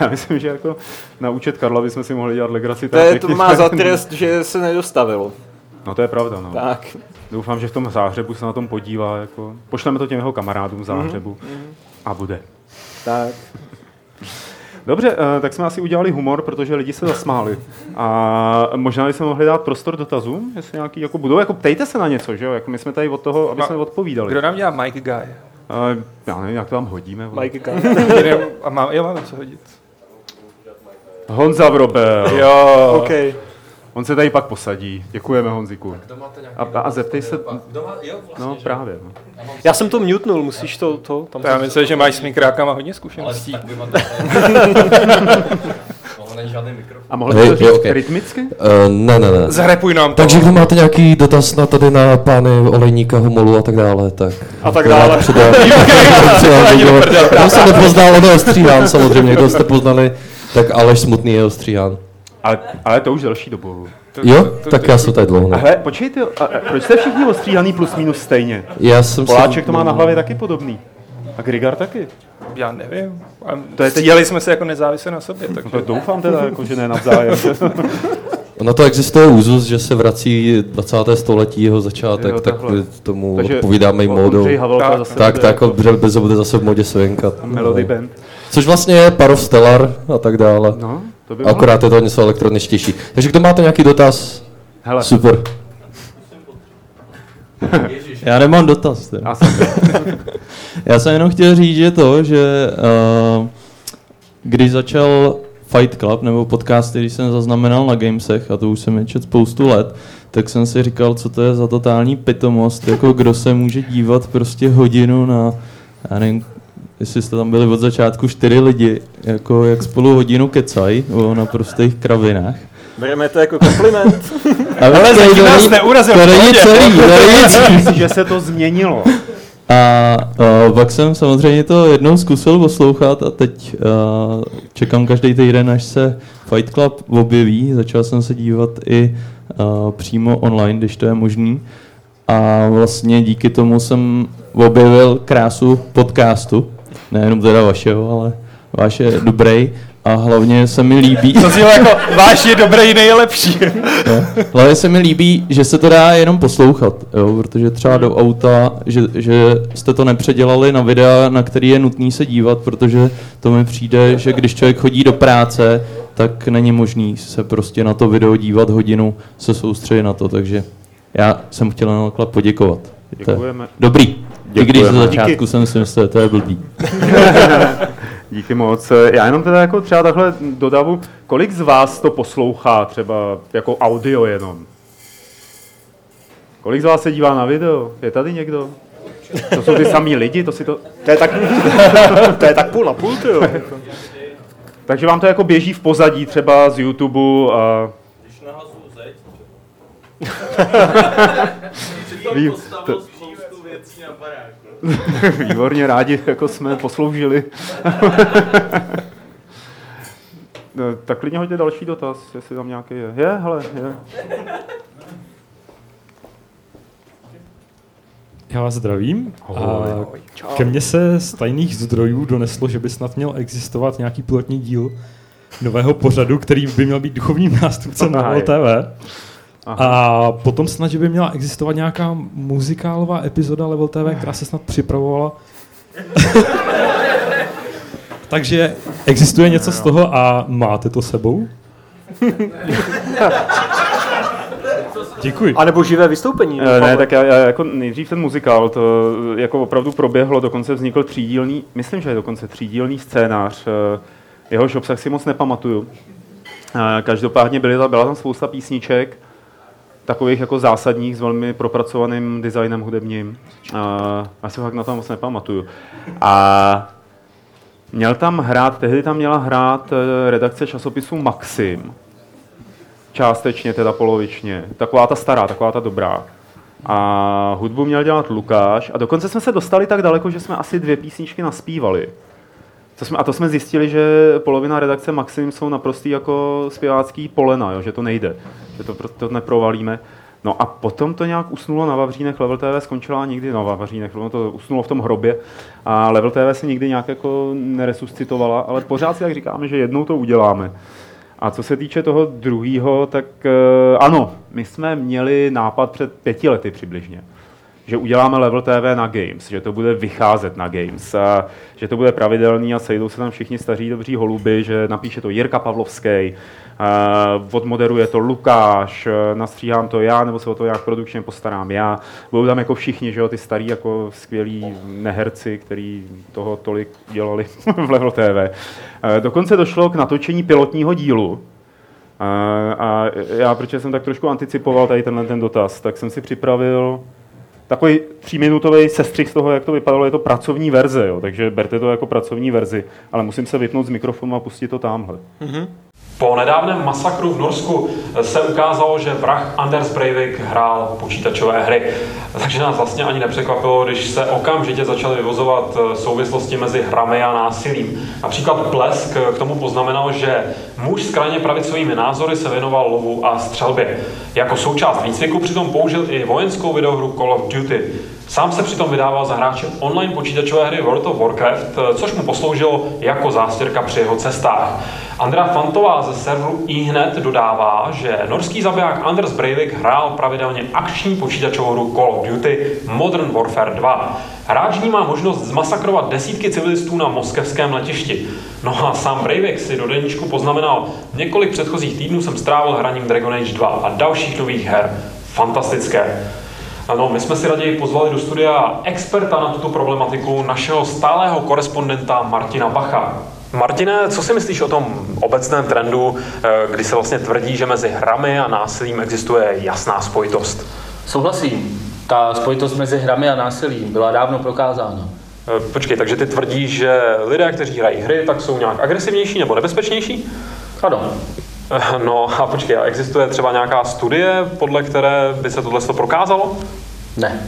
Já myslím, že jako na účet Karla bychom si mohli dělat legraci. To, je, to má za trest, že se nedostavil. No to je pravda, no. Tak. Doufám, že v tom záhřebu se na tom podívá. Jako. Pošleme to těm jeho kamarádům v záhřebu a bude. Tak. Dobře, eh, tak jsme asi udělali humor, protože lidi se zasmáli. A možná bychom mohli dát prostor dotazům, jestli nějaký jako budou. Jako ptejte se na něco, že jo? Jako my jsme tady od toho, aby jsme odpovídali. Kdo nám dělá Mike Guy? Uh, já nevím, jak to tam hodíme. vole. Mike. <laughs> Jeden- A mám, jo, máme co hodit. Honza Vrobel. Jo. OK. On se tady pak posadí. Děkujeme Honziku. A, a, a zeptej se. No právě. No. Já jsem to mutnul, musíš to, to tam Já myslím, že máš s mikrákama hodně zkušeností. <laughs> A mohl bys to jo, říct okay. rytmicky? Uh, ne, ne, ne. Zahrepuj nám to. Takže kdo máte nějaký dotaz na tady na pány Olejníka, Homolu a tak dále, tak... A tak dále. Kdo <laughs> se nepoznal, on je ostříhán samozřejmě, kdo jste poznali, tak Aleš Smutný je ostříhán. Ale, ale to už delší dobu. Jo, tak já jsem tady dlouho. A ne. hele, počkejte, a, a, proč jste všichni ostříhaný plus minus stejně? Já jsem si- Poláček to má na hlavě taky podobný. A Grigar taky. Já nevím. A To je teď- Stříhali jsme se jako nezávisle na sobě. Tak No to doufám teda, jako, že ne navzájem. <laughs> Ono to existuje úzus, že se vrací 20. století jeho začátek, Jo, tak tomu Takže odpovídáme i módou. Tak, bude tak, jako- brzo bude zase v modě svenkat. Melody Band. Což vlastně je Parov Stellar a tak dále. No, to by mohlo. Akorát je to něco elektroničtější. Takže kdo máte nějaký dotaz? Hele. Super. <laughs> Já nemám dotaz. Asi. <laughs> Já jsem jenom chtěl říct, že to, že uh, když začal Fight Club, nebo podcast, který jsem zaznamenal na Gamesech, a to už jsem je čet spoustu let, tak jsem si říkal, co to je za totální pitomost, jako kdo se může dívat prostě hodinu na, já nevím, jestli jste tam byli od začátku čtyři lidi, jako jak spolu hodinu kecaj o naprostých kravinách. Bereme to jako kompliment. <laughs> Ale, Ale to, zatím nás není- neurazil, To není celý, to není <laughs> celý. Že se to změnilo. A uh, pak jsem samozřejmě to jednou zkusil poslouchat a teď uh, čekám každý týden, až se Fight Club objeví. Začal jsem se dívat i uh, přímo online, když to je možný. A vlastně díky tomu jsem objevil krásu podcastu. Nejenom teda vašeho, ale váš je dobrý. A hlavně se mi líbí... To znělo jako, váš je dobrý nejlepší. Jo. Hlavně se mi líbí, že se to dá jenom poslouchat, jo, protože třeba do auta, že, že jste to nepředělali na videa, na který je nutný se dívat, protože to mi přijde, že když člověk chodí do práce, tak není možný se prostě na to video dívat hodinu, se soustředit na to, takže já jsem chtěl na naklad poděkovat. Je to Děkujeme. I když ze začátku Díky. jsem si myslel, že to je blbý. <laughs> Díky moc. Já jenom teda jako třeba takhle dodavu, kolik z vás to poslouchá třeba jako audio jenom? Kolik z vás se dívá na video? Je tady někdo? To jsou ty samý lidi, to si to... To je tak, to je tak půl na půl, ty jo. Takže vám to jako běží v pozadí třeba z YouTube a... Vý, <laughs> to, <laughs> výborně rádi, jako jsme posloužili. No, <laughs> tak klidně hoďte další dotaz, jestli tam nějaký je. Je, hele, je. Já vás zdravím. A Ahoj. ke mně se z tajných zdrojů doneslo, že by snad měl existovat nějaký pilotní díl nového pořadu, který by měl být duchovním <laughs> nástupcem na Aha, TV. Aha. A potom snad, že by měla existovat nějaká muzikálová epizoda Level TV, která se snad připravovala. <laughs> Takže existuje něco z toho a máte to sebou? <laughs> Děkuji. A nebo živé vystoupení. Eh, Ne, tak já, já jako nejdřív ten muzikál, to jako opravdu proběhlo, dokonce vznikl třídílný, myslím, že je dokonce třídílný scénář, eh, jehož obsah si moc nepamatuju. Eh, Každopádně byly, tam- byla tam spousta písniček, takových jako zásadních s velmi propracovaným designem hudebním. A já si fakt na to moc nepamatuju. A měl tam hrát, tehdy tam měla hrát eh, redakce časopisu Maxim, částečně, teda polovičně. Taková ta stará, taková ta dobrá. A hudbu měl dělat Lukáš a dokonce jsme se dostali tak daleko, že jsme asi dvě písničky naspívali. To jsme, a to jsme zjistili, že polovina redakce Maxim jsou naprostý jako zpěvácký polena, jo, že to nejde, že to, to neprovalíme. No a potom to nějak usnulo na Vavřínech, Level TV skončila někdy na Vavřínech, ono to usnulo v tom hrobě a Level TV se nikdy nějak jako neresuscitovala, ale pořád si tak říkáme, že jednou to uděláme. A co se týče toho druhého, tak eh, ano, my jsme měli nápad před pěti lety přibližně, že uděláme Level TV na Games, že to bude vycházet na Games, a že to bude pravidelný a sejdou se tam všichni staří dobří holuby, že napíše to Jirka Pavlovský, odmoderuje to Lukáš, nastříhám to já, nebo se o to nějak produkčně postarám já. Budou tam jako všichni, že jo, ty starý jako skvělí neherci, který toho tolik dělali <laughs> v Level TV. Dokonce došlo k natočení pilotního dílu, a, a já, protože jsem tak trošku anticipoval tady tenhle ten dotaz, tak jsem si připravil takový tříminutový sestřih z toho, jak to vypadalo, je to pracovní verze, jo, takže berte to jako pracovní verzi, ale musím se vypnout z mikrofonu a pustit to tamhle. Po nedávném masakru v Norsku se ukázalo, že vrah Anders Breivik hrál počítačové hry. Takže nás vlastně ani nepřekvapilo, když se okamžitě začaly vyvozovat eh, souvislosti mezi hrami a násilím. Například Blesk k tomu poznamenal, že muž s krajně pravicovými názory se věnoval lovu a střelbě. Jako součást výcviku přitom použil i vojenskou videohru Call of Duty. Sám se přitom vydával za hráče online počítačové hry World of Warcraft, eh, což mu posloužilo jako zástěrka při jeho cestách. Andrea Fantová ze serveru iHnet dodává, že norský zabiják Anders Breivik hrál pravidelně akční počítačovou hru Call of Duty Modern Warfare 2. Hráč ní má možnost zmasakrovat desítky civilistů na moskevském letišti. No a sám Breivik si do deníčku poznamenal, několik předchozích týdnů jsem strávil hraním Dragon Age 2 a dalších nových her. Fantastické. Ano, my jsme si raději pozvali do studia experta na tuto problematiku, našeho stálého korespondenta Martina Bacha. Martine, co si myslíš o tom obecném trendu, eh, kdy se vlastně tvrdí, že mezi hrami a násilím existuje jasná spojitost? Souhlasím. Ta spojitost mezi hrami a násilím byla dávno prokázána. Eh, Počkej, takže ty tvrdíš, že lidé, kteří hrají hry, tak jsou nějak agresivnější nebo nebezpečnější? Ano. Eh, No a počkej, a existuje třeba nějaká studie, podle které by se tohle prokázalo? Ne.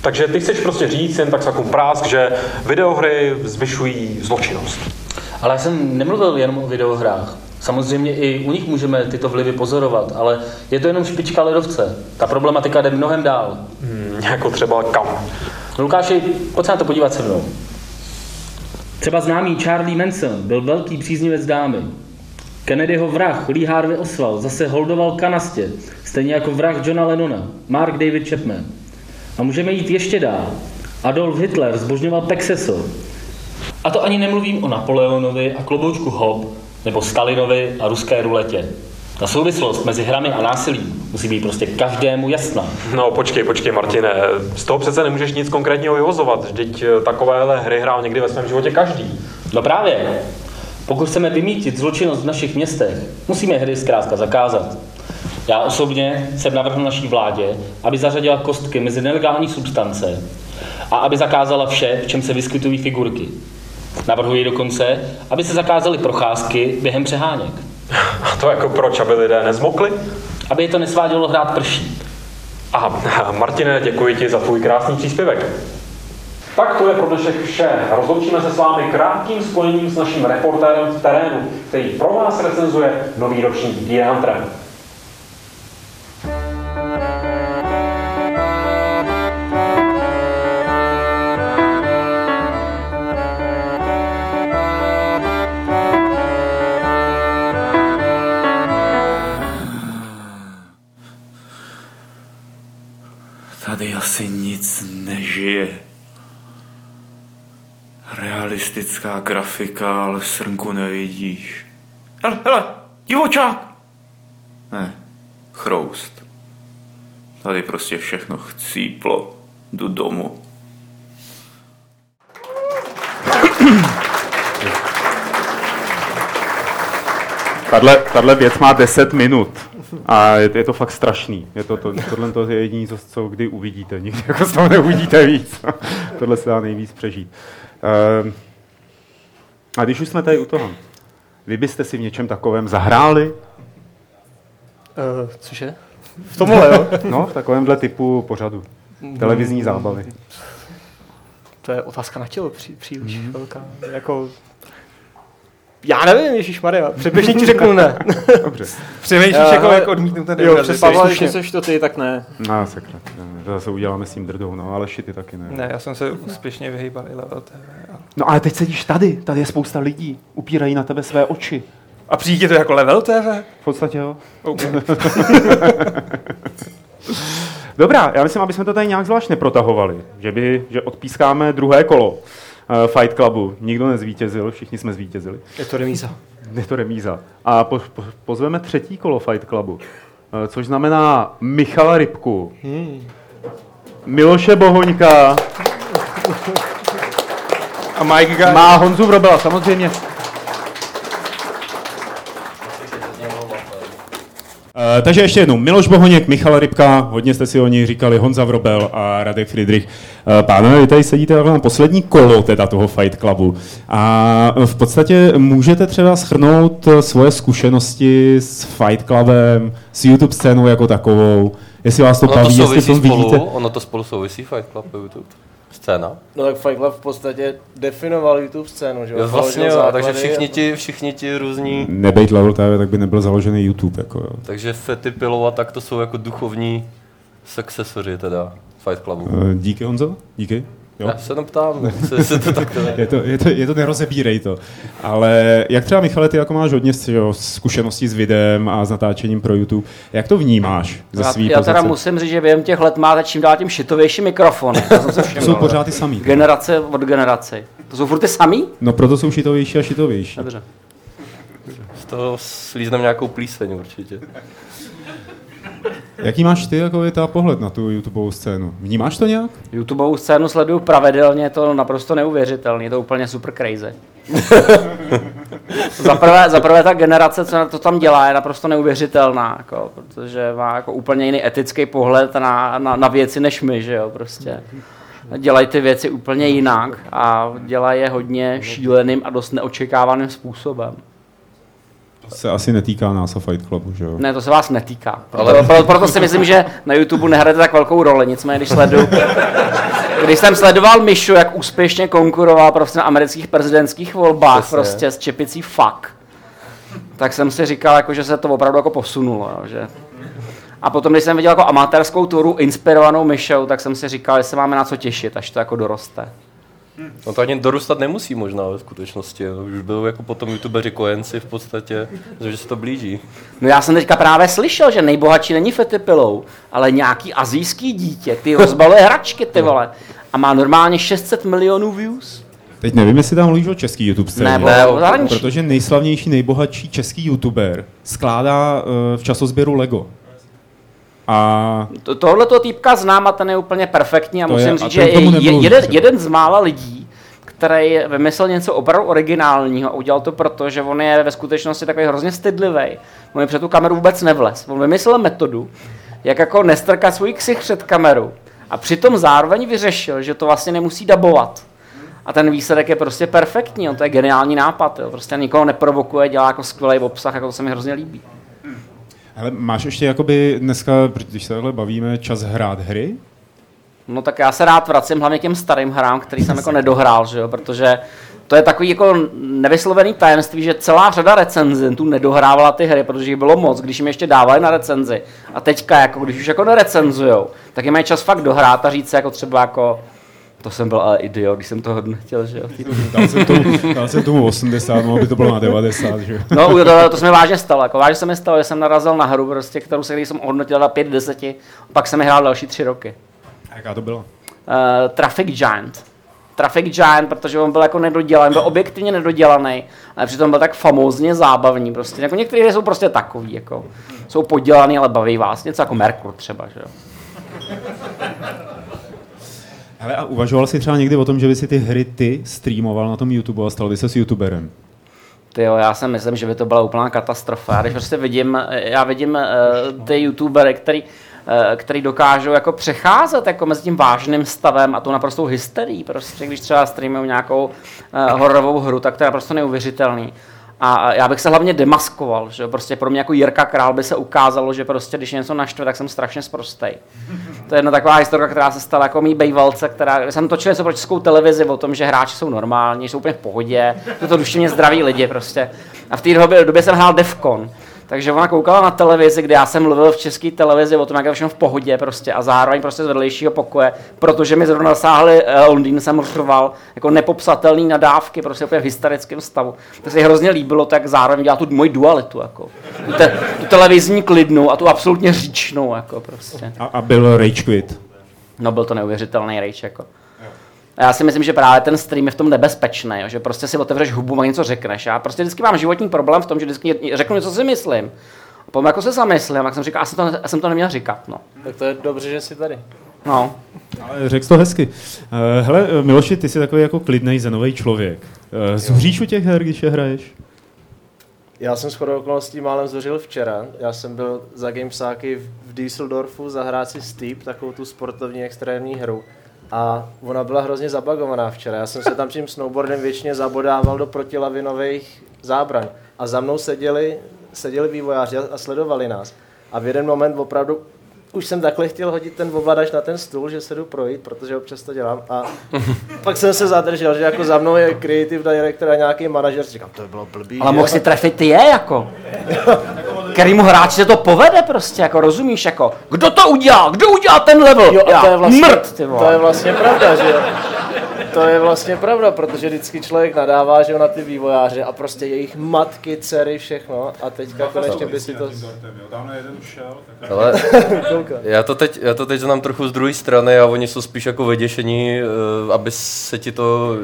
Takže ty chceš prostě říct jen tak takovou prásk, že videohry zvyšují zločinnost. Ale já jsem nemluvil jenom o videohrách. Samozřejmě i u nich můžeme tyto vlivy pozorovat, ale je to jenom špička ledovce. Ta problematika jde mnohem dál. Hmm, jako třeba kam? No, Lukáši, pojď se na to podívat se mnou. Třeba známý Charlie Manson byl velký příznivec dámy. Kennedyho vrah Lee Harvey Oswald zase holdoval kanastě, stejně jako vrah Johna Lennona, Mark David Chapman. A můžeme jít ještě dál. Adolf Hitler zbožňoval Pexeso. A to ani nemluvím o Napoleonovi a kloboučku Hob, nebo Stalinovi a ruské ruletě. Ta souvislost mezi hrami a násilím musí být prostě každému jasná. No počkej, počkej Martine, z toho přece nemůžeš nic konkrétního vyvozovat, vždyť eh, takovéhle hry hrál někdy ve svém životě každý. No právě. Pokud chceme vymítit zločinnost v našich městech, musíme hry zkrátka zakázat. Já osobně jsem navrhl naší vládě, aby zařadila kostky mezi nelegální substance a aby zakázala vše, v čem se vyskytují figurky. Navrhuji dokonce, aby se zakázaly procházky během přeháněk. A to jako proč, aby lidé nezmokli? Aby je to nesvádělo hrát prší. Aha, Martine, děkuji ti za tvůj krásný příspěvek. Tak to je pro dnešek vše. Rozloučíme se s vámi krátkým spojením s naším reportérem v terénu, který pro vás recenzuje nový ročník Deer Realistická grafika, ale srnku nevidíš. Hele, hele, divočák! Ne, chroust. Tady prostě všechno chcíplo. Jdu domů. Tahle, tahle věc má 10 minut a je, je to fakt strašný. Je to, to, tohle to je jediné, co, co kdy uvidíte. Nikdy jako z toho neuvidíte víc. <laughs> tohle se dá nejvíc přežít. Uh, a když už jsme tady u toho, vy byste si v něčem takovém zahráli? Uh, cože? V tomhle, jo? <laughs> no, v takovémhle typu pořadu. Televizní zábavy. To je otázka na tělo pří, příliš mm-hmm. velká. Jako, já nevím, Ježíš Maria, předběžně ti řeknu ne. <laughs> Dobře. Přemýšlíš jako, jak odmítnout ten Jo. Rising. Pavle, když seš to ty, tak ne. No, sakra. To zase uděláme s tím drdou, no, ale šity taky ne. Ne, já jsem se úspěšně vyhýbal i level TV. A, No ale teď sedíš tady, tady je spousta lidí, upírají na tebe své oči. a přijde to jako level TV? V podstatě jo. Okay. <laughs> Dobrá, já myslím, aby jsme to tady nějak zvlášť neprotahovali, že, by, že odpískáme druhé kolo Fight Clubu. Nikdo nezvítězil, všichni jsme zvítězili. Je to remíza. Je to remíza. A po, po, pozveme třetí kolo Fight Clubu, uh, což znamená Michala Rybku, Hmm. Miloše Bohoňka A Mike Guy. má Honzu Vrobela, samozřejmě. Uh, takže ještě jednou, Miloš Bohoněk, Michal Rybka, hodně jste si o nich říkali, Honza Vrobel a Radek Friedrich. Uh, pánové, vy tady sedíte na poslední kolo teda toho Fight Clubu a v podstatě můžete třeba schrnout eh, svoje zkušenosti s Fight Clubem, s YouTube scénou jako takovou, jestli vás to Ono to baví, jestli souvisí tom spolu, vidíte. ono to spolu souvisí Fight Club a YouTube. Scéna. No tak Fight Club v podstatě definoval YouTube scénu, že jo? Jo, vlastně jo, základy takže všichni ti, všichni ti různí, Nebejt Level TV, tak by nebyl založený YouTube. Jako, jo. takže Fety Pilova, tak to jsou jako duchovní successory teda Fight Clubu. Eh, Díky Honzo, díky. Jo. Já se jenom ptám, <laughs> se, se to takto je, to, je, to, je to nerozebírej to. Ale jak třeba, Michale, ty jako máš hodně jo, zkušeností s videem a s natáčením pro YouTube, jak to vnímáš ze Já, svý já teda pozice? musím říct, že během těch let máte čím dál tím šitovější mikrofony. To. Jsou pořád ty samý. Generace od generace. To jsou furt ty samý? No proto jsou šitovější a šitovější. Dobře. Z toho slízneme nějakou plíseň určitě. Jaký máš ty jako ta pohled na tu YouTubeovou scénu? Vnímáš to nějak? YouTubeovou scénu sleduju pravidelně, je to naprosto neuvěřitelné, je to úplně super crazy. <laughs> za, prvé, za prvé ta generace, co to tam dělá, je naprosto neuvěřitelná, jako, protože má jako úplně jiný etický pohled na, na, na věci než my, že jo, prostě. dělají ty věci úplně jinak a dělají je hodně šíleným a dost neočekávaným způsobem. Se asi netýká nás a Fight Clubu, že jo? Ne, to se vás netýká. Proto, Ale- proto, proto si myslím, že na YouTube nehrajete tak velkou roli. Nicméně, když sleduju, <laughs> když jsem sledoval Mišu, jak úspěšně konkuroval prostě na amerických prezidentských volbách Přesně. prostě s čepicí fuck, tak jsem si říkal, jako, že se to opravdu jako posunulo. Jo, že... A potom, když jsem viděl jako amatérskou turu inspirovanou Myšou, tak jsem si říkal, že se máme na co těšit, až to jako doroste. No to ani dorůstat nemusí možná ve skutečnosti. Už byl jako potom youtubeři kojenci v podstatě, že se to blíží. No já jsem teďka právě slyšel, že nejbohatší není Fetipilou, ale nějaký azijský dítě, ty rozbaluje hračky, ty vole. A má normálně 600 milionů views. Teď nevím, jestli tam mluvíš o český YouTube scéně. Ne, protože nejslavnější, nejbohatší český YouTuber skládá uh, v časozběru Lego. A To, tohle týpka znám a ten je úplně perfektní a To musím je- a říct, že je jeden, třeba. jeden z mála lidí, který vymyslel něco opravdu originálního a udělal to proto, že on je ve skutečnosti takový hrozně stydlivý. On je před tu kameru vůbec nevlez. On vymyslel metodu, jak jako nestrkat svůj ksich před kameru a přitom zároveň vyřešil, že to vlastně nemusí dabovat. A ten výsledek je prostě perfektní, on to je geniální nápad, jo. prostě nikoho neprovokuje, dělá jako skvělý obsah, jako to se mi hrozně líbí. Hele, máš ještě jakoby dneska, když se takhle bavíme, čas hrát hry? No tak já se rád vracím hlavně k těm starým hrám, který jsem jako nedohrál, že jo, protože to je takový jako nevyslovený tajemství, že celá řada recenzentů nedohrávala ty hry, protože jich bylo moc, když jim ještě dávali na recenzi. A teďka, jako, když už jako nerecenzujou, tak jim mají čas fakt dohrát a říct si jako třeba jako to jsem byl ale idiot, když jsem to hodnotil, že jo. Dal jsem tomu, dal jsem tomu 80, mohlo by to bylo na 90, že jo? No, to, to se mi vážně stalo. Jako vážně se mi stalo, že jsem narazil na hru, prostě, kterou se když jsem hodnotil na 5 10, pak jsem ji hrál další tři roky. A jaká to byla? uh, Traffic Giant. Traffic Giant, protože on byl jako nedodělaný, byl objektivně nedodělaný, ale přitom byl tak famózně zábavní. Prostě. Jako některé hry jsou prostě takový, jako, jsou podělaný, ale baví vás. Něco jako Merkur třeba, že jo. Hele, a uvažoval jsi třeba někdy o tom, že by si ty hry ty streamoval na tom YouTube a stal by se s YouTuberem? Ty jo, já si myslím, že by to byla úplná katastrofa. Já když prostě vidím, já vidím uh, ty youtubery, který, uh, který dokážou jako přecházet jako mezi tím vážným stavem a tou naprostou hysterií. Prostě, když třeba streamují nějakou uh, hororovou hru, tak to je naprosto neuvěřitelný. A já bych se hlavně demaskoval, že prostě pro mě jako Jirka Král by se ukázalo, že prostě když něco naštve, tak jsem strašně sprostej. To je jedna taková historka, která se stala jako mý bejvalce, která, jsem točil něco pro českou televizi o tom, že hráči jsou normální, jsou úplně v pohodě, jsou to duševně zdraví lidi prostě. A v té době, době jsem hrál Defcon. Takže ona koukala na televizi, kde já jsem mluvil v české televizi o tom, jak je všechno v pohodě prostě a zároveň prostě z vedlejšího pokoje, protože mi zrovna zasáhli eh, Londýn, jsem řval jako nepopsatelný nadávky, prostě úplně v hysterickém stavu. To se jí hrozně líbilo, tak zároveň dělá tu moji dualitu, jako. Tu, te, tu televizní klidnou a tu absolutně říčnou, jako prostě. A, a byl Rage Quit. No byl to neuvěřitelný rage, jako. A já si myslím, že právě ten stream je v tom nebezpečný, jo, že prostě si otevřeš hubu a něco řekneš. Já prostě vždycky mám životní problém v tom, že vždycky řeknu něco, co si myslím. A potom jako se zamyslím, jak jsem říkal, já jsem to, já jsem to neměl říkat, no. Tak to je dobře, že jsi tady. No. Ale řekl jsi to hezky. Uh, hele, Miloši, ty jsi takový jako klidný zenový člověk. Uh, zuříš u těch her, když je hraješ? Já jsem shodou okolností málem zhořil včera. Já jsem byl za Gamesáky v Düsseldorfu zahrát si Steep, takovou tu sportovní extrémní hru. A ona byla hrozně zabagovaná včera. Já jsem se tam tím snowboardem většině zabodával do protilavinových zábraň. A za mnou seděli, seděli vývojáři a sledovali nás. A v jeden moment opravdu už jsem takhle chtěl hodit ten ovladač na ten stůl, že se jdu projít, protože občas to dělám. A <laughs> pak jsem se zadržel, že jako za mnou je creative director a nějaký manažer. Říkám, to by bylo blbý. Ale mohl si trefit ty je, jako. <laughs> Kterýmu hráči se to povede prostě, jako rozumíš, jako. Kdo to udělal? Kdo udělal ten level? Jo, a to je vlastně, mrt, ty vole. to je vlastně pravda, že jo. To je vlastně pravda, protože vždycky člověk nadává, že jo, na ty vývojáře a prostě jejich matky, dcery, všechno a teďka konečně by si to... Ale <laughs> já to, teď, já to teď znám trochu z druhé strany a oni jsou spíš jako vyděšení, eh, aby se ti to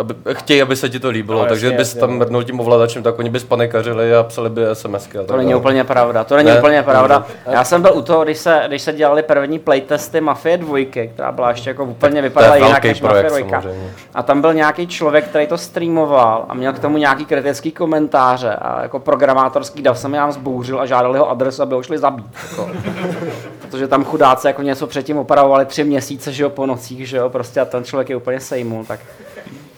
aby, chtějí, aby se ti to líbilo, No, takže jasně, bys tam mrnul tím ovladačem, tak oni bys panikařili a psali by SMSky. A tak To není úplně pravda, to není Ne? úplně pravda. Já jsem byl u toho, když se, když se dělali první playtesty Mafie 2, která byla ještě jako úplně vypadala jinak než Mafie projekt 2. samozřejmě. A tam byl nějaký člověk, který to streamoval a měl k tomu nějaký kritický komentáře a jako programátorský dav jsem nám zbouřil a žádali ho adresu, aby ho šli zabít. Jako. <laughs> protože tam chudáci jako něco předtím opravovali tři měsíce, že jo, po nocích, že jo, prostě a ten člověk je úplně sejmul, tak,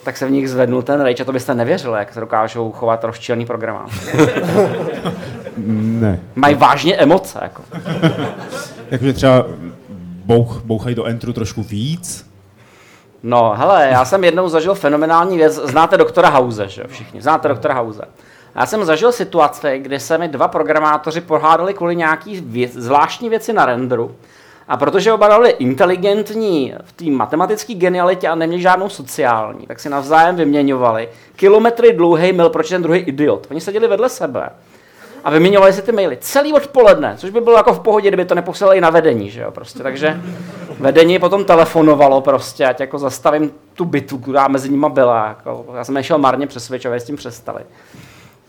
tak se v nich zvednul ten rage a to byste nevěřili, jak se dokážou chovat rozčílený programáři. <laughs> Ne. Mají vážně emoce, jako. Jakože třeba bouch, bouchají do entru trošku víc. No, hele, já jsem jednou zažil fenomenální věc. Znáte doktora Hause, že všichni. Znáte doktora Hause. Já jsem zažil situaci, kdy se mi dva programátoři pohádali kvůli nějaký věc, zvláštní věci na renderu. A protože oba byli inteligentní v té matematické genialitě a neměli žádnou sociální, tak si navzájem vyměňovali kilometry dlouhý mail, proč ten druhý idiot. Oni seděli vedle sebe a vyměňovali si ty maily celý odpoledne, což by bylo jako v pohodě, kdyby to neposílali na vedení, že jo, prostě. Takže vedení potom telefonovalo prostě, ať jako zastavím tu bitu, která mezi nimi byla. Jako, já jsem nešel marně přesvědčovat, s tím přestali.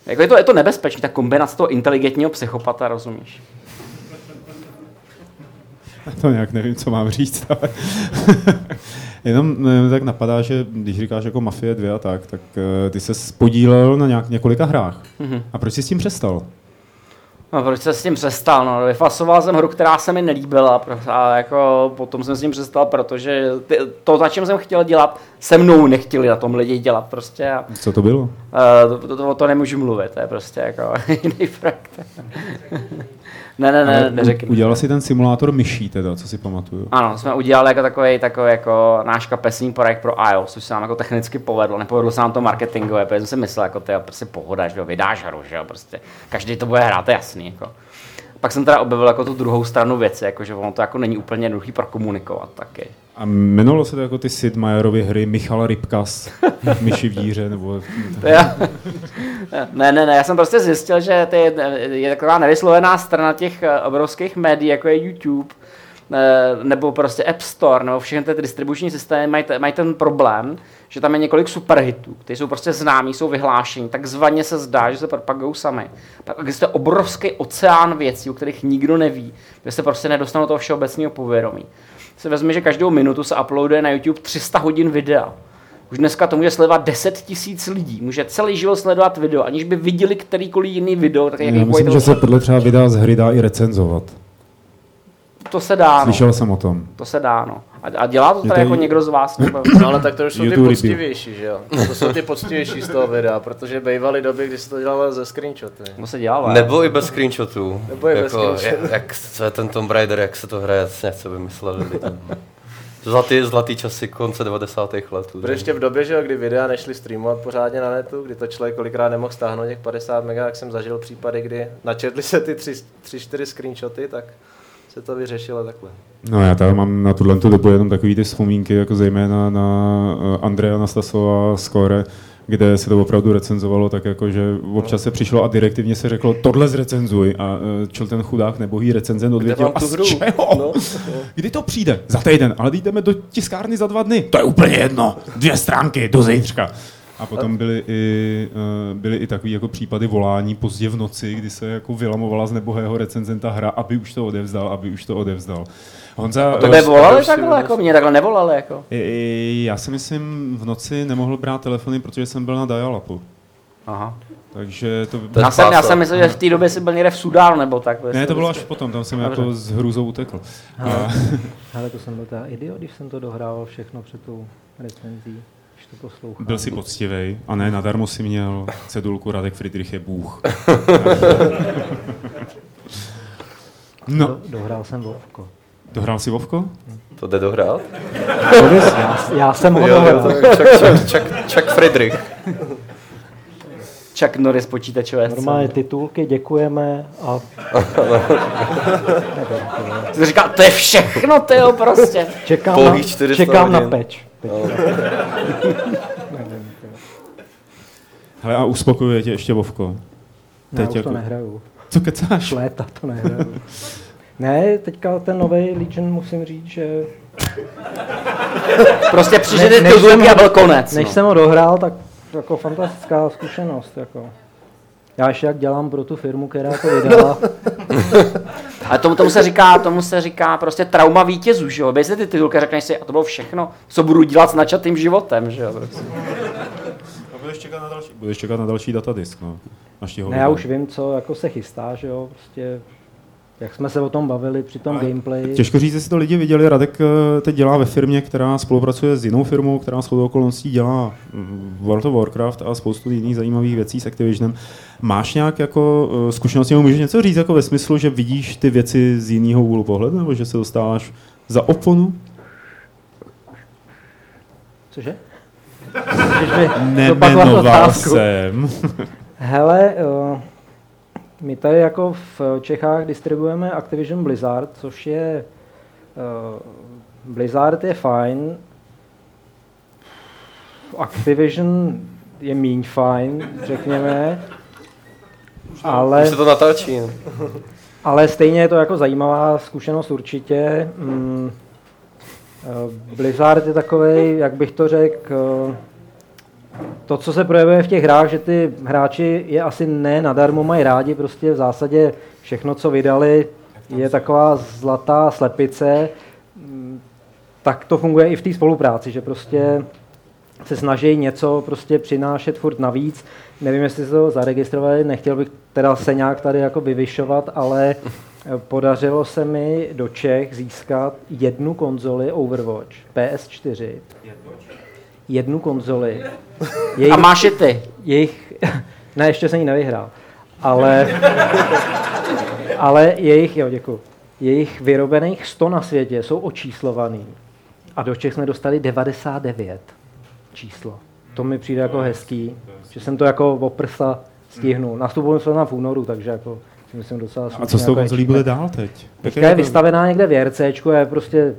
Jako je to, je to nebezpečný, ta kombinace toho inteligentního psychopata, rozumíš? <laughs> To nějak nevím, co mám říct, <laughs> ale <laughs> jenom ne, tak napadá, že když říkáš jako Mafie 2 a tak, tak eh, ty se podílel na nějak, několika hrách. Mhm. A proč jsi s tím přestal? No, proč jsem s tím přestal? No, vyfasoval jsem hru, která se mi nelíbila a jako potom jsem s tím přestal, protože ty, to, za čím jsem chtěl dělat, se mnou nechtěli na tom lidi dělat prostě. A, Co to bylo? uh, to, to, to, to nemůžu mluvit, to je prostě jako jiný projekt. Ne, ne, ne, neřekni. Udělal jsi ten simulátor myší teda, co si pamatuju. Ano, jsme udělali jako takový, takový jako náš kapesní projekt pro iOS, což se nám jako technicky povedlo. Nepovedlo se nám to marketingově, protože jsem si myslel, jako to je prostě pohoda, že jo, vydáš hru, že jo, prostě každý to bude hrát, to je jasný, jako. Pak jsem teda objevil jako tu druhou stranu věci, jako že ono to jako není úplně jednoduchý prokomunikovat taky. A jmenovalo se to jako ty Sid Meierovy hry Michal Rybkas, <laughs> Myši v díře, nebo... Ne, ne, ne, já jsem prostě zjistil, že to je, je taková nevyslovená strana těch eh, obrovských médií, jako je YouTube, nebo prostě App Store, nebo všechny ty distribuční systémy mají, mají ten problém, že tam je několik superhitů, které jsou prostě známí, jsou vyhlášení, takzvaně se zdá, že se propagují sami. Pak existuje obrovský oceán věcí, o kterých nikdo neví, kde se prostě nedostanou toho všeobecného povědomí. Si vezmi, že každou minutu se uploaduje na YouTube 300 hodin videa. Už dneska to může sledovat 10 tisíc lidí. Může celý život sledovat video, aniž by viděli kterýkoliv jiný video. Tak Já myslím, že se podle třeba videa z hry dá i recenzovat. To se dá, no. Slyšel jsem o tom. To se dá, no. A, a dělá to tady to jako někdo z vás? <clears throat> Nebo... No ale tak to už jsou ty poctivější, že jo? To jsou ty poctivější z toho videa, protože bývaly doby, kdy se to dělalo ze screenshoty. To se dělalo. Nebo i bez screenshotů. Nebo i bez jako, screenshotů. jak, jak, co je ten Tomb Raider, jak se to hraje, jasně, co vymysleli. lidi. Zlatý, zlatý časy konce 90. let. Protože ještě v době, že jo, kdy videa nešly streamovat pořádně na netu, kdy to člověk kolikrát nemohl stáhnout těch 50 mega, tak jsem zažil případy, kdy načetli se ty 3-4 screenshoty, tak se to vyřešilo takhle. No já tady mám na tuhle tu dobu jenom takový ty vzpomínky, jako zejména na eh, Andreja Nastasova Skore, kde se to opravdu recenzovalo tak jako, že občas se přišlo a direktivně se řeklo, tohle zrecenzuj a eh, čel ten chudák nebohý recenzent odvětil, a z hru?" čeho? No. <laughs> Kdy to přijde? Za týden, ale jdeme do tiskárny za dva dny. To je úplně jedno, dvě stránky do zítřka. A potom byly i, eh, byly i takový jako případy volání pozdě v noci, kdy se jako vylamovala z nebohého recenzenta hra, aby už to odevzdal, aby už to odevzdal. Honza, A to by volali takhle, jako mě takhle nevolali, jako. I- i- Já si myslím, v noci nemohl brát telefony, protože jsem byl na dial-upu. Aha. Takže to by Já jsem, já jsem myslel, že v té době jsi byl někde v Sudánu nebo tak. Ne, to bylo až potom, tam jsem Dobře. jako s hrůzou utekl. Ale, A- ale to jsem byl teda idiot, když jsem to dohrával všechno před tou recenzí, poslouchám. Byl si poctivej a ne nadarmo si měl cedulku Radek Friedrich je Bůh. <laughs> No. Do, dohrál jsem Vovko. Dohrál si Vovko? To jde dohrát? Já, já jsem ho dohrál. to- Chuck Friedrich. Chuck Norris počítačové Normálně titulky, děkujeme a... <laughs> Ty říkal, to je všechno, ty jo, prostě. Čekám, na, 400 čekám na hodin. No. <laughs> Hele, a uspokojuje tě ještě Vovko? Ne, už to nehraju. Co kecáš? Léta to nehraju. Ne, teďka ten nový Legion musím říct, že... Prostě ty než titulky jsem a ho- byl konec, Než no. jsem ho dohrál, tak jako fantastická zkušenost. Jako. Já ještě jak dělám pro tu firmu, která to <laughs> vydala. Ale tomu, tomu, se říká, tomu se říká prostě trauma vítězů, že jo? Bej si ty titulky a řekneš si, a to bylo všechno, co budu dělat s načatým životem, že jo? Prostě. A budeš čekat na další, budeš čekat na další datadisk, no. Ne, já už vím, co jako se chystá, že jo, prostě jak jsme se o tom bavili při tom gameplay. Těžko říct, jestli to lidi viděli. Radek eh, teď dělá ve firmě, která spolupracuje s jinou firmou, která s okolností dělá mm, World of Warcraft a spoustu jiných zajímavých věcí s Activisionem. Máš nějak jako eh, zkušenosti, nebo můžeš něco říct jako ve smyslu, že vidíš ty věci z jiného úhlu pohledu, nebo že se dostáváš za oponu? Cože? <laughs> Nemenoval jsem. Hele, uh, my tady jako v Čechách distribuujeme Activision Blizzard, což je... Uh, Blizzard je fajn, Activision je míň fajn, řekněme. Ale, Už se to natáčí. no. <laughs> ale stejně je to jako zajímavá zkušenost určitě. Mm, eh, Blizzard je takový, jak bych to řekl, to, co se projevuje v těch hrách, že ty hráči je asi ne nadarmo mají rádi, prostě v zásadě všechno, co vydali, je taková zlatá slepice, tak to funguje i v té spolupráci, že prostě se snaží něco prostě přinášet furt navíc. Nevím, jestli se to zaregistrovali, nechtěl bych teda se nějak tady jako vyvyšovat, ale podařilo se mi do Čech získat jednu konzoli Overwatch, PS4. Jednu konzoli. <laughs> A máš je ty? Jejich, <laughs> ne, ještě jsem ji nevyhrál. Ale, ale jejich, jo, děkuji. Jejich vyrobených 100 na světě jsou očíslovaný. A do Čech jsme dostali 99 číslo. To mi přijde jako hezký, že jsem to jako o prsa stihnul. Nastupujem se tam v únoru, takže jako myslím docela A co s tou jako konzolí bude dál teď? Teďka je vystavená někde v RCčku, je prostě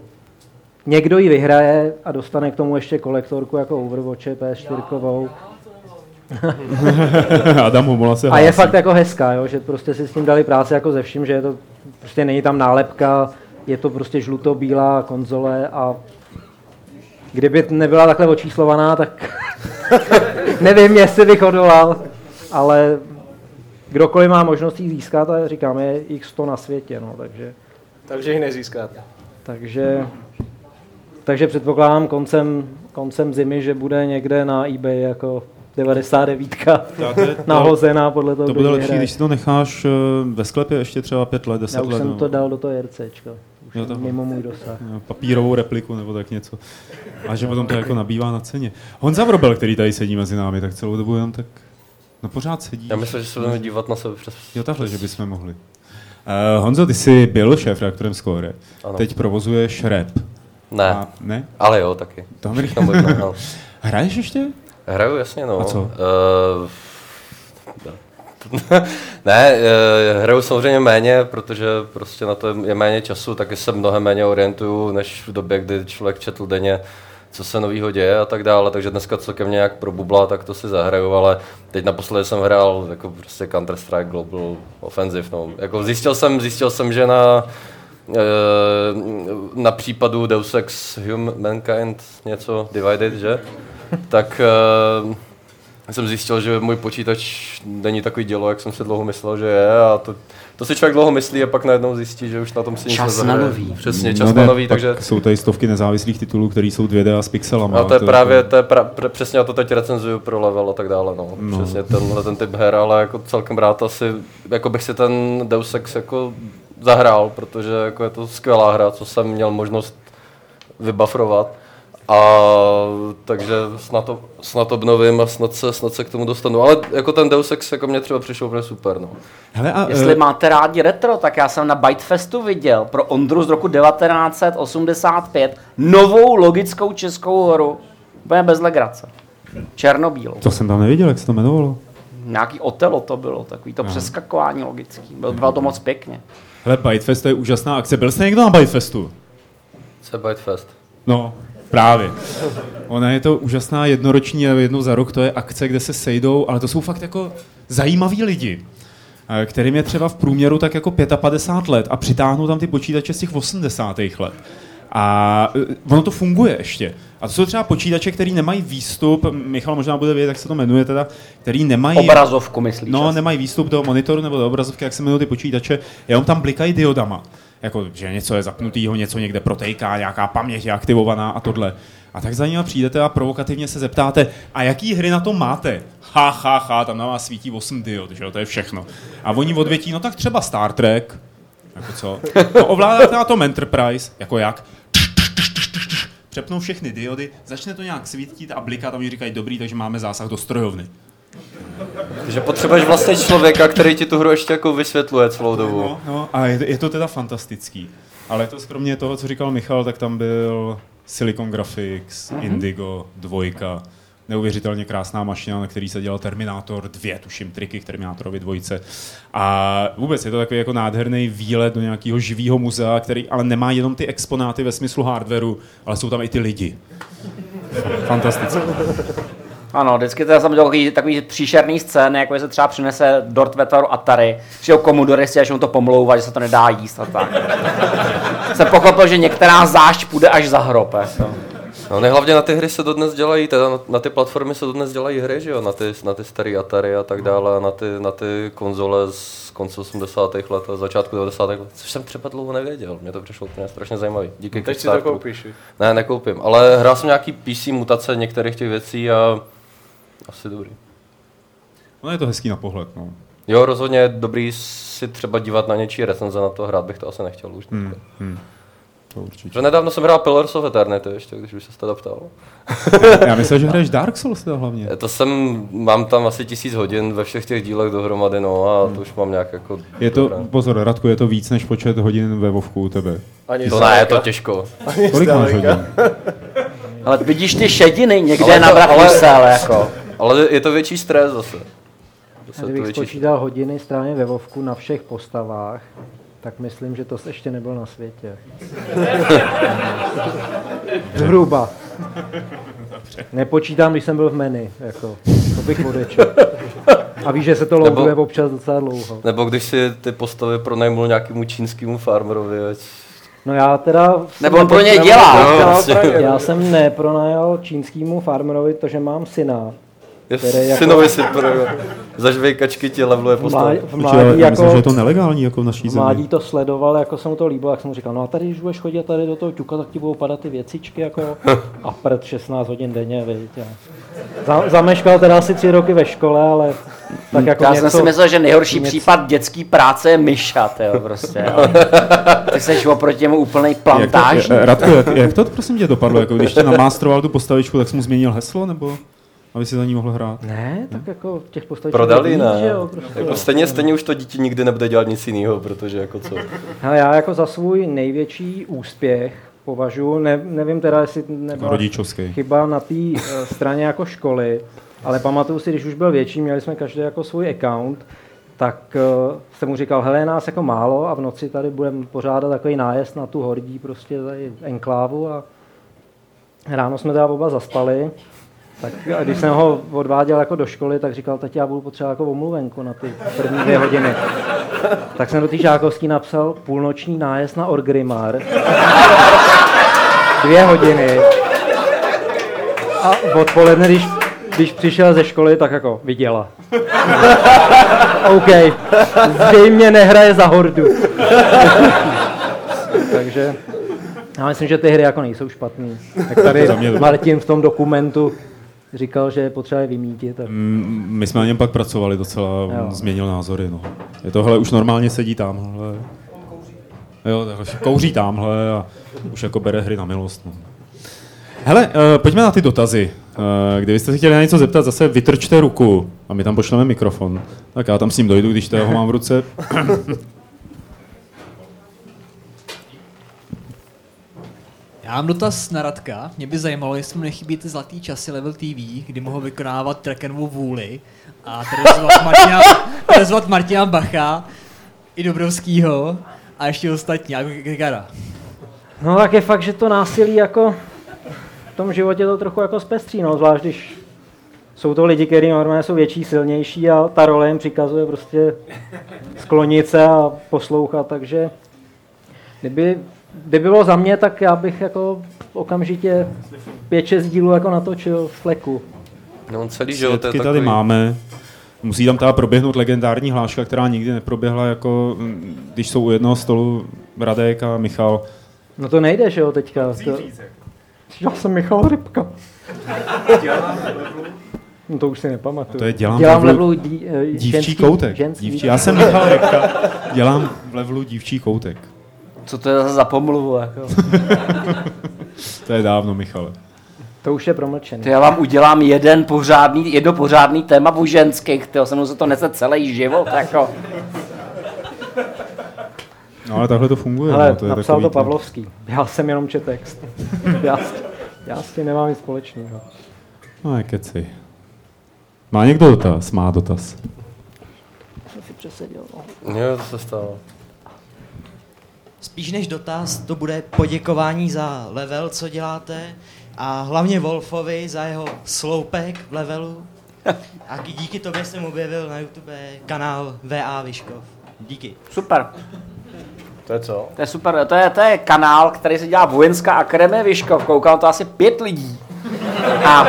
někdo ji vyhraje a dostane k tomu ještě kolektorku jako Overwatche PS4. <laughs> Adam Homola se A je hlásí. fakt jako hezká, jo, že prostě si s tím dali práci jako ze vším, že je to, prostě není tam nálepka, je to prostě žluto-bílá konzole a kdyby nebyla takhle očíslovaná, tak <laughs> nevím, jestli bych odolal, ale kdokoliv má možnost ji získat, a říkám, je jich 100 na světě, no, takže, Takže ji nezískáte. takže, takže předpokládám koncem, koncem zimy, že bude někde na eBay jako 99 nahozená podle toho, To bude lepší, hraje. když si to necháš eh, ve sklepě ještě třeba pět let, deset Já už let. jsem no. to dal do toho RCčka. Už Jo, mimo můj dosah. Papírovou repliku nebo tak něco. A že potom to jako nabývá na ceně. Honza Vrobel, který tady sedí mezi námi, tak celou dobu jenom tak no pořád sedí. Já myslím, že se budeme dívat na sebe přes... Jo, takhle, že bychom mohli. Uh, Honzo, ty jsi byl šéf reaktorem Score. Ano. Teď provozuješ rap. Ne. A, ne? Ale jo, taky. Všechno možné, no. <laughs> Hraješ ještě? Hraju, jasně, no. A co? Uh, <laughs> ne, eh, hraju samozřejmě méně, protože prostě na to je méně času, taky se mnohem méně orientuju, než v době, kdy člověk četl denně, co se novýho děje a tak dále, takže dneska co ke mně nějak probubla, tak to si zahraju, ale teď naposledy jsem hrál jako prostě Counter-Strike Global Offensive, no. Jako zjistil jsem, zjistil jsem, že na na případu Deus Ex Humankind něco Divided, že? Tak eh, jsem zjistil, že můj počítač není takový dělo, jak jsem si dlouho myslel, že je a to, to si člověk dlouho myslí a pak najednou zjistí, že už na tom si nic Čas na nový. Přesně, čas no na nový, takže... Jsou tady stovky nezávislých titulů, které jsou 2D a s pixelama. A to je právě, to je pra, pr, přesně já to teď recenzuju pro level a tak dále, no. No. no. Přesně tenhle ten typ her, ale jako celkem rád asi, jako bych si ten Deus Ex jako zahrál, protože jako je to skvělá hra, co jsem měl možnost vybafrovat. A takže snad to, snad obnovím a snad se, snad se k tomu dostanu. Ale jako ten Deus Ex jako mě třeba přišel úplně super, no. Hele, a, Jestli eh, máte rádi retro, tak já jsem na Bytefestu viděl pro Ondru z roku 1985 novou logickou českou hru. Úplně bez legrace. Černobílou. To jsem tam neviděl, jak se to jmenovalo. Nějaký Otelo to bylo, takový to Aha. přeskakování logický. Bylo, bylo to moc pěkně. Hele, Bytefest to je úžasná akce. Byl jste někdo na Bytefestu? Co je Bytefest? No, právě. Ona je to úžasná jednoroční, jednou za rok, to je akce, kde se sejdou, ale to jsou fakt jako zajímaví lidi, eh, kterým je třeba v průměru tak jako 55 let a přitáhnou tam ty počítače z těch 80. let. A eh, ono to funguje ještě. A to jsou třeba počítače, který nemají výstup, Michal možná bude vědět, jak se to jmenuje teda, který nemají... Obrazovku myslíš? No, asi? nemají výstup do monitoru nebo do obrazovky, jak se jmenují ty počítače, jenom tam blikají diodama. Jako, že něco je zapnutýho, něco někde protejká, nějaká paměť je aktivovaná a tohle. A tak za nimi přijdete a provokativně se zeptáte, a jaký hry na to máte? Ha, ha, ha, tam na vás svítí 8 diod, že jo, to je všechno. A oni odvětí, no tak třeba Star Trek, Jako co? No, ovládáte na tom Enterprise, jako jak? Přepnou všechny diody, začne to nějak svítit a blikat a oni říkají dobrý, takže máme zásah do strojovny. Takže potřebuješ vlastně člověka, který ti tu hru ještě jako vysvětluje celou dobu. No, no a je, je to teda fantastický. Ale to kromě toho, co říkal Michal, tak tam byl Silicon Graphics, Mhm. Indigo, dvojka, neuvěřitelně krásná mašina, na který se dělal Terminator 2, tuším triky k Terminátorovi dvojce. A vůbec je to takový jako nádherný výlet do nějakého živého muzea, který ale nemá jenom ty exponáty ve smyslu hardwareu, ale jsou tam i ty lidi. Fantastické. Ano, vždycky to je samozřejmě takový, takový příšerný scény, jako se třeba přinese dort ve tvaru Atari, ho Commodore si až on to pomlouvá, že se to nedá jíst a tak. Jsem pochopil, že některá zášť půjde až za hrob. Jako. No, ne, hlavně na ty hry se dodnes dělají, teda na, na ty platformy se dodnes dělají hry, že jo, na ty, na ty staré Atari a tak dále, a na ty, na ty konzole z konce 80. let a začátku 90. let, což jsem třeba dlouho nevěděl, mě to přišlo úplně strašně zajímavý. Díky Teď si to koupíš? Ne, nekoupím, ale hrál jsem nějaký PC mutace některých těch věcí a asi dobrý. No je to hezký na pohled, no. Jo, rozhodně je dobrý si třeba dívat na něčí recenze na to, hrát bych to asi nechtěl už. Hmm, hmm. To určitě. Že nedávno jsem hrál Pillars of Eternity ještě, když už se teda ptal. <laughs> Já myslel, že hraješ Dark Souls teda hlavně. To jsem, mám tam asi tisíc hodin ve všech těch dílech dohromady, no a to už mám nějak jako... Je to, dobré. pozor, Radku, je to víc než počet hodin ve Vovku u tebe. Ani To ne, je to těžko. Kolik máš hodin? <laughs> Ale vidíš ty šediny někde Ale na to- vrchu ale- jako. <laughs> Ale je to větší stres zase. Zase to kdybych spočítal hodiny strávně ve Vovku na všech postavách, tak myslím, že to ještě nebyl na světě. <laughs> Zhruba. Nepočítám, když jsem byl v menu, jako, to bych odečel. A víš, že se to loaduje Nebo- občas docela dlouho. Nebo když si ty postavy pronajmul nějakému čínskému farmerovi, ať... No já teda... Nebo on pro něj dělá. No. Já jsem nepronajal čínskému farmerovi to, že mám syna. Jako- synovi si pro... Za žvejkačky ti postavy. mládí, v mládí já jako, myslím, že je to nelegální jako v naší v zemi. mládí to sledoval, jako se mu to líbilo, jak jsem mu říkal, no a tady, když budeš chodit tady do toho ťuka, tak ti budou padat ty věcičky, jako <laughs> a prd 16 hodin denně, viď. A za, zameškal teda asi tři roky ve škole, ale tak jako Já něco, jsem si myslel, že nejhorší něco- případ dětský práce je myšat, jo, prostě. Jo. <laughs> Ty jsi oproti němu úplný Jak to, Radko, jak, jak to prosím tě dopadlo? Jako, když tě namástroval tu postavičku, tak jsi mu změnil heslo, nebo aby si za ní mohl hrát? Ne, tak jako těch postaviček Prodali, ne? že jo, prostě. Jako stejně, stejně už to dítě nikdy nebude dělat nic jiného, protože jako co. Hele, já jako za svůj největší úspěch považuji, ne, nevím teda, jestli nebyla rodičovský. chyba na té uh, straně jako školy, ale pamatuju si, když už byl větší, měli jsme každý jako svůj account, tak uh, jsem mu říkal, hele, je nás jako málo a v noci tady budeme pořádat takový nájezd na tu hordí prostě tady enklávu a ráno jsme teda oba zaspali, tak a když jsem ho odváděl jako do školy, tak říkal, teď já budu potřebovat jako omluvenku na ty první dvě hodiny. Tak jsem do té žákovský napsal půlnoční nájezd na Orgrimmar. Dvě hodiny. A odpoledne, když, když přišel ze školy, tak jako viděla. OK, zřejmě nehraje za hordu. Takže já myslím, že ty hry jako nejsou špatný. Jak tady Martin v tom dokumentu říkal, že je potřeba je vymítit. Tak... Mm, My jsme na něm pak pracovali docela, Jo. změnil názory. No. Je tohle už normálně sedí tamhle. Jo, takhle kouří tamhle a už jako bere hry na milost. No. Hele, uh, pojďme na ty dotazy. Uh, kdybyste se chtěli na něco zeptat, zase vytrčte ruku a my tam pošleme mikrofon. Tak já tam s ním dojdu, když toho mám v ruce. Já mám dotaz na Radka. Mě by zajímalo, jestli mu nechybí ty zlatý časy Level TV, kdy mohl vykonávat Trekenovu vůli a terezovat Martina, terezovat Martina Bacha i Dobrovskýho a ještě ostatní, jako Gigara. No tak je fakt, že to násilí jako v tom životě to trochu jako zpestří, no, zvlášť když jsou to lidi, kteří normálně jsou větší, silnější a ta role jim přikazuje prostě sklonit se a poslouchat, takže kdyby, kdyby bylo za mě, tak já bych jako okamžitě pět, šest dílů jako natočil v fleku. No on celý život Svědky takový... tady máme. Musí tam teda proběhnout legendární hláška, která nikdy neproběhla, jako mm, když jsou u jednoho stolu Radek a Michal. No to nejde, že jo, teďka. To... Já jsem Michal Rybka. No to už si nepamatuju. To je dělám, dělám v v levelu dí, eh, dívčí ženský, koutek. Ženský. Dívčí. Já jsem Michal Rybka, dělám v levelu dívčí koutek. Co to je zase za pomluvu? Jako? To je dávno, Michale. To už je promlčený. Ty já vám udělám jeden pořádný, jedno pořádný téma u ženských, ty se mnou se to nese celý život, jako. No ale takhle to funguje. Ale no, to je napsal to Pavlovský. Já jsem jenom čet text. <laughs> já, s- já s tím nemám nic společného. No, keci. Má někdo dotaz? Má dotaz. Jsem si přeseděl. Jo, to se stalo. Spíš než dotaz, to bude poděkování za level, co děláte a hlavně Wolfovi za jeho sloupek v levelu. A díky tobě jsem objevil na YouTube kanál VA Vyškov. Díky. Super. To je co? To je super, to je, to je kanál, který se dělá Vojenská akademie Vyškov, koukalo to asi pět lidí. A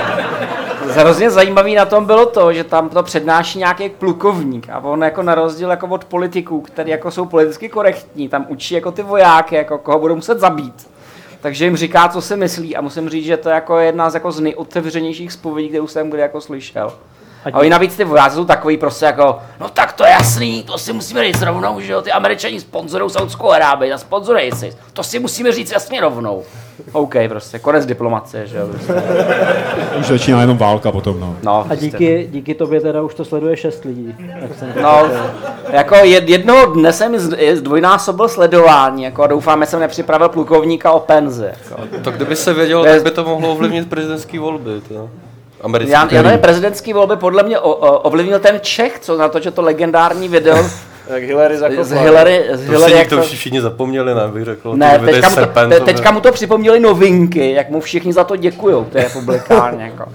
hrozně zajímavý na tom bylo to, že tam to přednáší nějaký plukovník a on jako na rozdíl jako od politiků, který jako jsou politicky korektní, tam učí jako ty vojáky, jako koho budou muset zabít. Takže jim říká, co si myslí a musím říct, že to je jako jedna z, jako z nejotevřenějších zpovědí, kterou jsem kdy jako slyšel. A oni navíc ty vojáci jsou takový prostě jako, no tak to je jasný, to si musíme říct rovnou, že jo, ty američani sponzorují Saudskou Arábii a sponzorují si, to si musíme říct jasně rovnou. OK, prostě, konec diplomacie, že jo. Prostě. <laughs> Už začíná jenom válka potom, no. no A díky, díky tobě teda už to sleduje šest lidí. No, jako jed, jednoho dne jsem z- zdvojnásobil sledování, jako a doufám, že jsem nepřipravil plukovníka o penzi. Jako. To kdyby se vědělo, tak by to mohlo ovlivnit prezidentské volby. To. Americký. Já, já nevím, prezidentský volby podle mě o, o, ovlivnil ten Čech, co na to, že to legendární video <laughs> Jak Hillary zakopla. z Hillary, z To Hillary si jak to to, všichni zapomněli, ne, bych řekl. ne, To by teďka mu, to, serpent, te, teďka mu to připomněli novinky, jak mu všichni za to děkujou, to je republikán. Jako.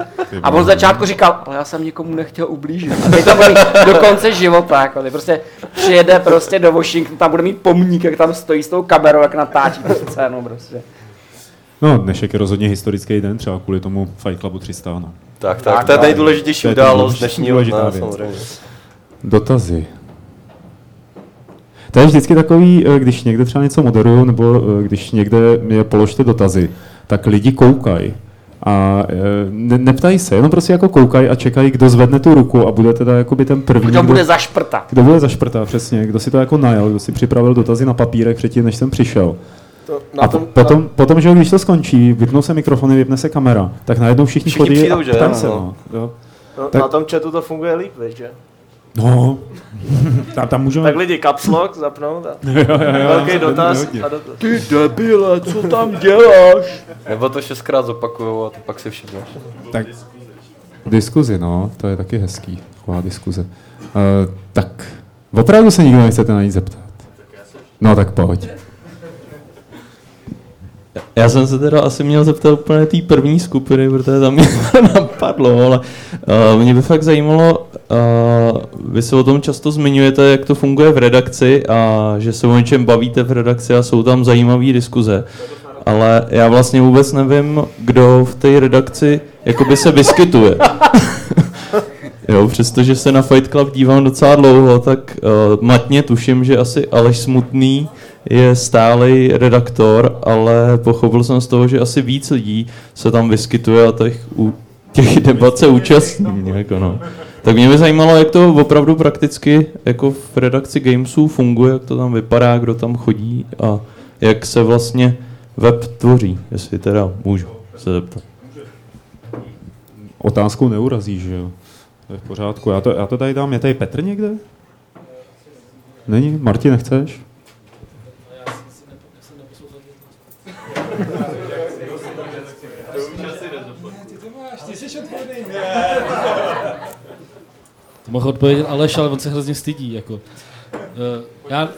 A on z začátku říkal, ale já jsem nikomu nechtěl ublížit. A teď to bude do konce života. Jako. Ty prostě přijede prostě do Washingtonu, tam bude mít pomník, jak tam stojí s tou kamerou, jak natáčí tu scénu. Prostě. No, dnešek je rozhodně historický den, třeba kvůli tomu Fight Clubu 300, no. Tak, tak, to je nejdůležitější událost dnešního dne, samozřejmě. Dotazy. To je vždycky takový, eh, když někde třeba něco moderuju, nebo eh, když někde je položte dotazy, tak lidi koukají. A eh, ne, neptají se, jenom prostě jako koukají a čekají, kdo zvedne tu ruku a bude teda jakoby ten první. Kdo bude zašprtat. Kdo bude zašprtat, přesně. Kdo si to jako najel, kdo si připravil dotazy na papírek předtím, než jsem přišel. To, na A tom, po, potom, potom, že když to skončí, vypnou se mikrofony, vypne se kamera, tak najednou všichni, Všichni chodí přijdou, a že? ptají se. No. No. Jo. no, tak- na tom chatu to funguje líp, víš, že? No, <laughs> tam, tam můžeme... Tak lidi caps lock zapnout a <laughs> Jo, jo, jo, velký dotaz a dotaz. Ty debile, co tam děláš? Nebo to šestkrát zopakujou a to pak si všimneš. Tak diskuzi, no, to je taky hezký, taková diskuze. Uh, tak, opravdu se nikdo nechcete na nic zeptat? No tak pojď. Já jsem se teda asi měl zeptat úplně té první skupiny, protože tam mě <laughs> napadlo, ale uh, mě by fakt zajímalo, uh, vy se o tom často zmiňujete, jak to funguje v redakci a že se o něčem bavíte v redakci a jsou tam zajímavé diskuze. Ale já vlastně vůbec nevím, kdo v té redakci jakoby se vyskytuje. <laughs> Jo, přestože se na Fight Club dívám docela dlouho, tak uh, matně tuším, že asi Aleš Smutný je stálý redaktor, ale pochopil jsem z toho, že asi víc lidí se tam vyskytuje a těch, u, těch debat se účastní. Jako no. Tak mě by zajímalo, jak to opravdu prakticky jako v redakci Gamesů funguje, jak to tam vypadá, kdo tam chodí a jak se vlastně web tvoří, jestli teda můžu se zeptat. Otázkou neurazí, že jo? To je v pořádku. Já to, já to tady dám. Je tady Petr někde? Není? Martin, nechceš? To mohl odpovědět Aleš, ale on se hrozně stydí. Jako. Uh, já,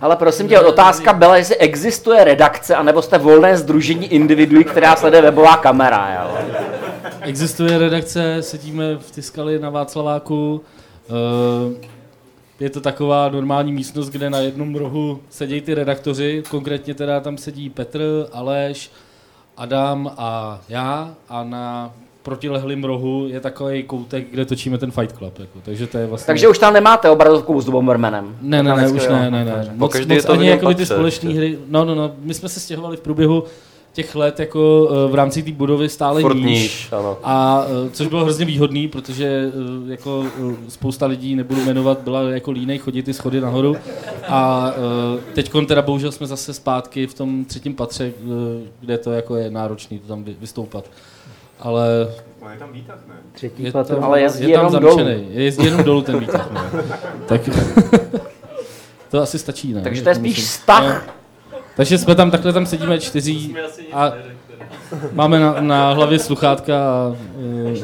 Ale prosím tě, otázka byla, jestli existuje redakce, anebo jste volné združení individuí, která sleduje webová kamera. Jo? Existuje redakce, sedíme v Tiskali na Václaváku. eh, Je to taková normální místnost, kde na jednom rohu sedí ty redaktoři, konkrétně teda tam sedí Petr, Aleš, Adam a já a na protilehlým rohu je takový koutek, kde točíme ten Fight Club. Jako. Takže to je vlastně... Takže už tam nemáte obrazovku s Bombermanem. Ne, ne, ne, už ne, ne, ne. Moc, moc ani jako ty společné hry. No, no, no, my jsme se stěhovali v průběhu těch let jako eh, v rámci té budovy stále Furt níž. níž, ano. A eh, což bylo hrozně výhodný, protože eh, jako spousta lidí, nebudu jmenovat, byla jako línej chodit ty schody nahoru. A teď teda bohužel jsme zase zpátky v tom třetím patře, kde to jako je náročný to tam vy- vystoupat. Ale je tam výtah, ne? Třetí je, patro. Ale jezdí je tam jenom dolů. zamčený. Je jezdí jenom dolů ten výtah. No. <laughs> tak <laughs> to asi stačí, ne? Takže to je spíš vztah. Takže jsme tam, takhle tam sedíme čtyři a máme na, na hlavě sluchátka a uh,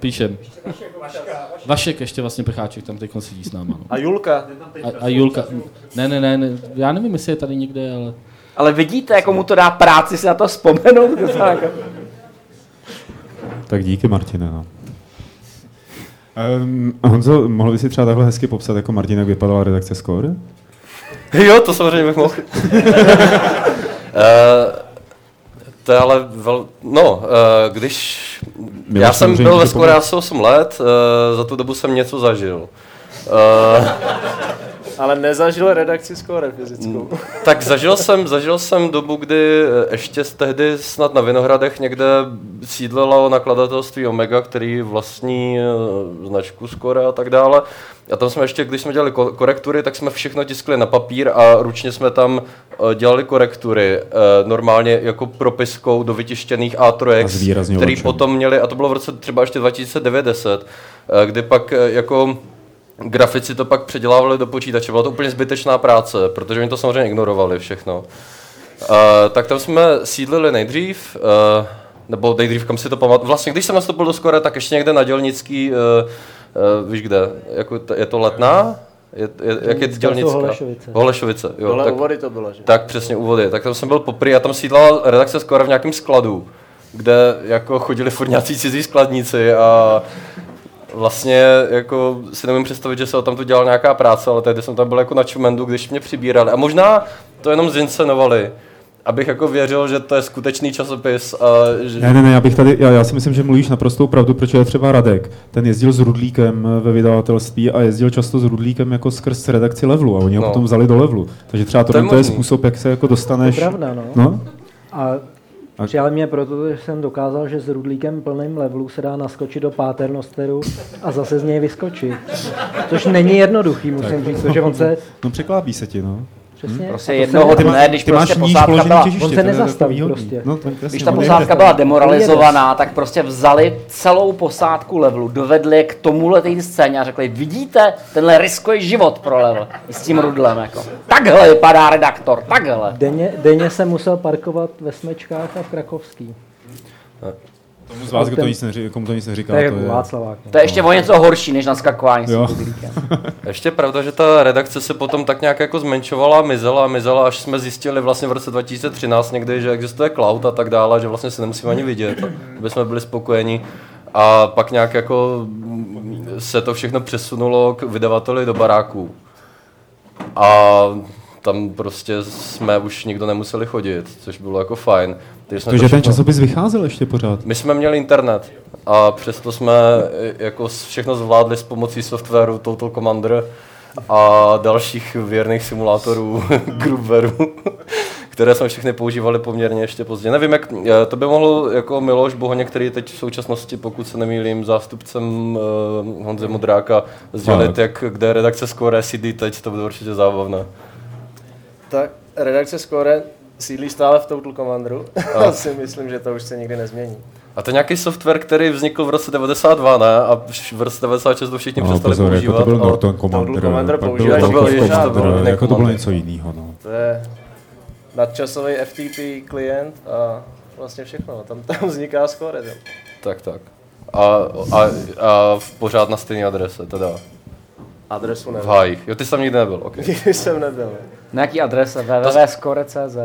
píšem. Vašek ještě vlastně Pecháček tam teď sedí s náma. No. A Julka. A, a Julka. Ne, ne, ne, ne, já nevím, jestli je tady někde, ale... Ale vidíte, jako mu to dá práci si na to vzpomenout. jako- <laughs> Tak díky, Martine. No. Um, Honzo, mohl by si třeba takhle hezky popsat, jako Martin, jak vypadala redakce Score? Jo, to samozřejmě bych mohl. <laughs> Eh, to je ale vel... No, uh, když... Já jsem byl ve asi 8 let, uh, za tu dobu jsem něco zažil. Uh, Ale nezažil redakci Score fyzickou. tak zažil jsem, zažil jsem dobu, kdy eh, ještě z tehdy snad na Vinohradech někde sídlilo nakladatelství Omega, který vlastní eh, značku Score a tak dále. A tam jsme ještě, když jsme dělali ko- korektury, tak jsme všechno tiskli na papír a ručně jsme tam eh, dělali korektury. eh, Normálně jako propiskou do vytištěných A A3, zvýrazňovačem. který potom měli, a to bylo v roce třeba ještě 2090, eh, kdy pak jako grafici to pak předělávali do počítače. Byla to úplně zbytečná práce, protože oni to samozřejmě ignorovali všechno. Uh, tak tam jsme sídlili nejdřív, uh, nebo nejdřív, kam si to pamatuju. Vlastně, když jsem nastoupil do Skore, tak ještě někde na dělnický, uh, uh, víš kde, jako to, je to letná? Je, je, jak je Dělnická? Holešovice. Holešovice, jo. Dole tak, u vody to bylo, že? tak přesně u vody. Tak tam jsem byl poprvé a tam sídlala redakce Skore v nějakém skladu, kde jako chodili furt nějací cizí skladníci a vlastně jako si nemůžu představit, že se tam tu dělala nějaká práce, ale tehdy jsem tam byl jako na čumendu, když mě přibírali. A možná to jenom zincenovali, abych jako věřil, že to je skutečný časopis a že... Ne, ne, ne, já bych tady, já, já si myslím, že mluvíš naprostou pravdu, protože třeba Radek, ten jezdil s Rudlíkem ve vydavatelství a jezdil často s Rudlíkem jako skrz redakci levelu a oni ho No. potom vzali do levelu. Takže třeba To to, je to je způsob, jak se jako dostaneš. To je pravda, no. no? A přijali mě proto, že jsem dokázal, že s rudlíkem plným levelu se dá naskočit do paternosteru a zase z něj vyskočit. Což není jednoduchý, musím říct, protože on se... No překlápí se ti, no. Přesně. Prostě a to jednoho dne, když ty prostě posádka byla- těžiště. On se nezastaví prostě. No, to je Když jasně, ta posádka byla demoralizovaná, tak prostě vzali celou posádku levelu, dovedli je k tomuhle té scéně a řekli, vidíte, tenhle riskuje život pro level s tím rudlem. Jako. Takhle vypadá redaktor, takhle. Denně, denně jsem musel parkovat ve Smečkách a v Krakovský. Tomu z vás, kdo to nic neří, komu to nic neříká, To je to jako je... Václavák. To je ještě o něco horší, než naskakování s Jo. <laughs> Ještě pravda, že ta redakce se potom tak nějak jako zmenšovala a mizela a mizela, až jsme zjistili vlastně v roce 2013 někdy, že existuje cloud a tak dále, že vlastně se nemusíme ani vidět, aby jsme byli spokojeni. A pak nějak jako se to všechno přesunulo k vydavateli do baráků. A tam prostě jsme už nikdo nemuseli chodit, což bylo jako fajn. Takže jsme to ten všechno- časopis vycházel ještě pořád. my jsme měli internet a přesto jsme e, jako všechno zvládli s pomocí softwaru Total Commander a dalších věrných simulátorů <laughs> Grooveru, <laughs> které jsme všechny používali poměrně ještě později. Nevím, jak e, to by mohl jako Miloš Bohoně, který teď v současnosti, pokud se nemýlím, zástupcem uh, Honze Modráka, sdělit, jak, kde je redakce Score CD teď, to bude určitě zábavné. Tak redakce Score sídlí stále v Total Commanderu. A. <laughs> Si myslím, že to už se nikdy nezmění. A to je nějaký software, který vznikl v roce 92, ne? A v roce 96 to všichni No, přestali pozor, používat. jako to byl ale- Norton Commander, to byl Volkov ještě Commander, jiný jako to bylo něco jiného, no. To je nadčasový FTP klient a vlastně všechno. no. Tam, tam vzniká Score. Tam. Tak, tak. A, a, a v pořád na stejné adrese, teda. Adresu V nevím. Hájích. Jo, ty jsi tam nikdy nebyl, ok. <laughs> Nikdy jsem nebyl. Na jaký adrese? www.score.cz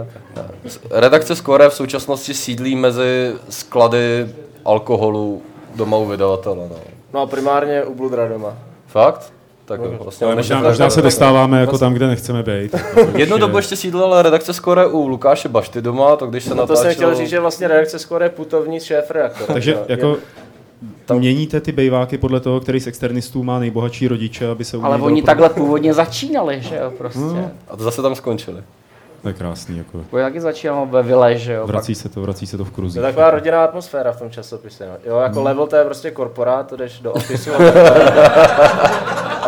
Redakce Score v současnosti sídlí mezi sklady alkoholu doma u vydavatele, no. No a primárně u Bludra doma. Fakt? Tak jo, vlastně Ale možná, možná se dostáváme jako tam, kde nechceme být. <laughs> Jednu dobu ještě sídlila redakce Score u Lukáše Bašty doma, to když se No to jsem natáčelo... chtěl říct, že vlastně redakce Score je putovní šéf redaktor. Takže jako měníte ty bejváky podle toho, který z externistů má nejbohatší rodiče, aby se Ale oni takhle původně začínali, že jo, prostě. No. A to zase tam skončili. To je krásný. Jako. Bo taky začínalo ve vile, že jo. Vrací se to, vrací se to v To kruzích. je taková rodinná atmosféra v tom časopise. no. Jo, jako Hmm. level to je prostě korporát, to jdeš do officeu. <laughs>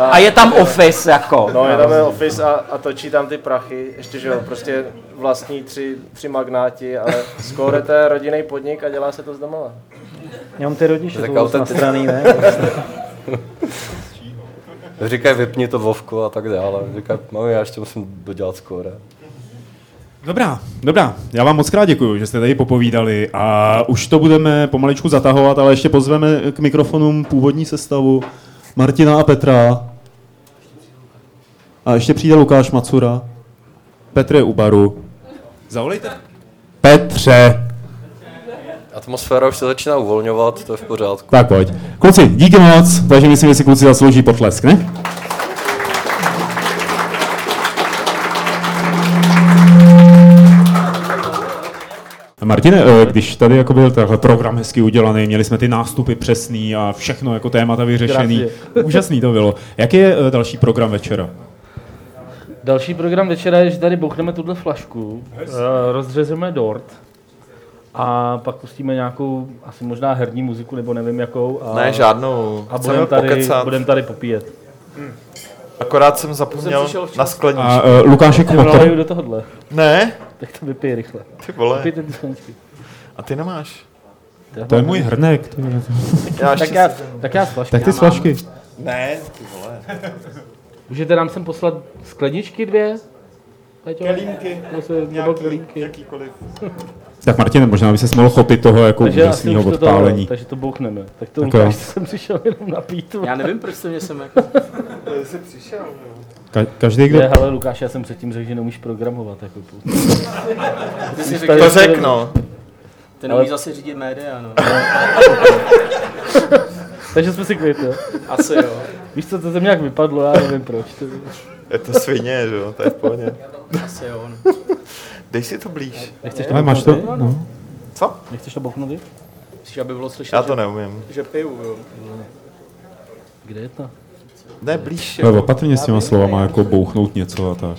A je tam office, jako. No, je tam je office a, a točí tam ty prachy, ještě, že jo, prostě vlastní tři, tři magnáti, ale skoro to je rodinný podnik a dělá se to z domova. Jenom ty rodiče Tak jsou autentické. nastraný, ne? <laughs> Říkají, vypni to Vovku a tak dále. Říkají, mami, já ještě musím dodělat skóre. Dobrá, dobrá. Já vám moc krát děkuji, že jste tady popovídali a už to budeme pomaličku zatahovat, ale ještě pozveme k mikrofonům původní sestavu Martina a Petra. A ještě přijde Lukáš Macura. Petr je u baru. Zavolejte. Petře. Atmosféra už se začíná uvolňovat, to je v pořádku. Tak pojď. Kluci, díky moc, takže myslím, že si kluci zaslouží potlesk, ne? Martine, eh, když tady jako byl takhle program hezky udělaný, měli jsme ty nástupy přesný a všechno jako témata vyřešený. Grazie. Úžasný to bylo. Jaký je eh, další program večera? Další program večera je, že tady bouchneme tuhle flašku, eh, rozřezeme dort a pak pustíme nějakou, asi možná herní muziku, nebo nevím jakou. A, Ne, žádnou. A budeme tady, budem tady popíjet. Akorát jsem zapomněl na skleničku. A, eh, Lukášek do tohohle. Ne? Tak to vypij rychle. Ty vole. Vypijte ty skleničky. A ty nemáš? To je můj hrnek. To je... Já tak, já, tak já z flašky. Tak ty z flašky. Ne, ty vole. Můžete nám sem poslat skleničky dvě? Nebo Nějaký- kelímky. Jakýkoliv. <laughs> Tak Martine, možná by se mohl chopit toho jako Takže úžasného odpálení. To, takže to bouchneme. Tak to Tak Lukáš jo. jsem přišel jenom napít. Já nevím, proč jste mě sem jako... Jsi přišel, Ka- každý, kdo... Ne, hele, Lukáš, já jsem předtím řekl, že neumíš programovat. Jako <laughs> Ty jsi řekl, To řek, no. Ty Ale- neumíš zase řídit média, no. <laughs> Takže jsme si kvit, jo? Asi jo. Víš co, to ze mě jak vypadlo, já nevím proč. To... Je to svině, že jo, to je v pohodě. Asi jo, no. Dej si to blíž. Nechceš to Ale máš to? No. Co? Nechceš to bouchnout ty? Myslíš, aby bylo slyšet, Já to že- neumím. Že piju, jo. Kde je to? Ne, blíž. Ale opatrně s těma slovama, jako bouchnout něco a tak.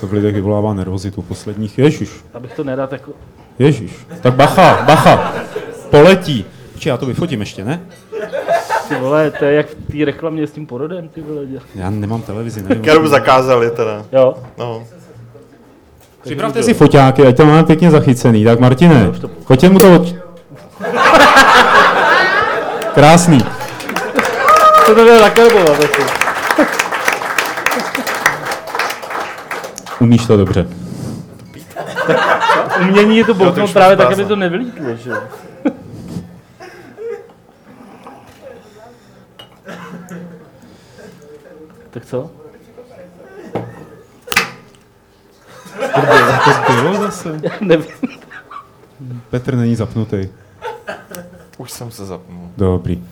To v lidech vyvolává nervozitu posledních. Ježíš, Abych to nedal jako... ježíš. Tak bacha, bacha. Poletí. Či já to vyfotím ještě, ne? Ty vole, to je jak v té reklamě s tím porodem, ty vole. Já nemám televizi, nevím. Kterou zakázali teda. Jo. No. Připravte si foťáky, ať to máme pěkně zachycený. Tak Martine, pojďte mu to od... Krásný. Co to bude nakarbovat? Umíš to dobře. Umění je to to už právě tak, aby to nevylítlo, že Tak co? To bylo zase. <laughs> Já nevím. Petr není zapnutý. Už jsem se zapnul. Dobrý.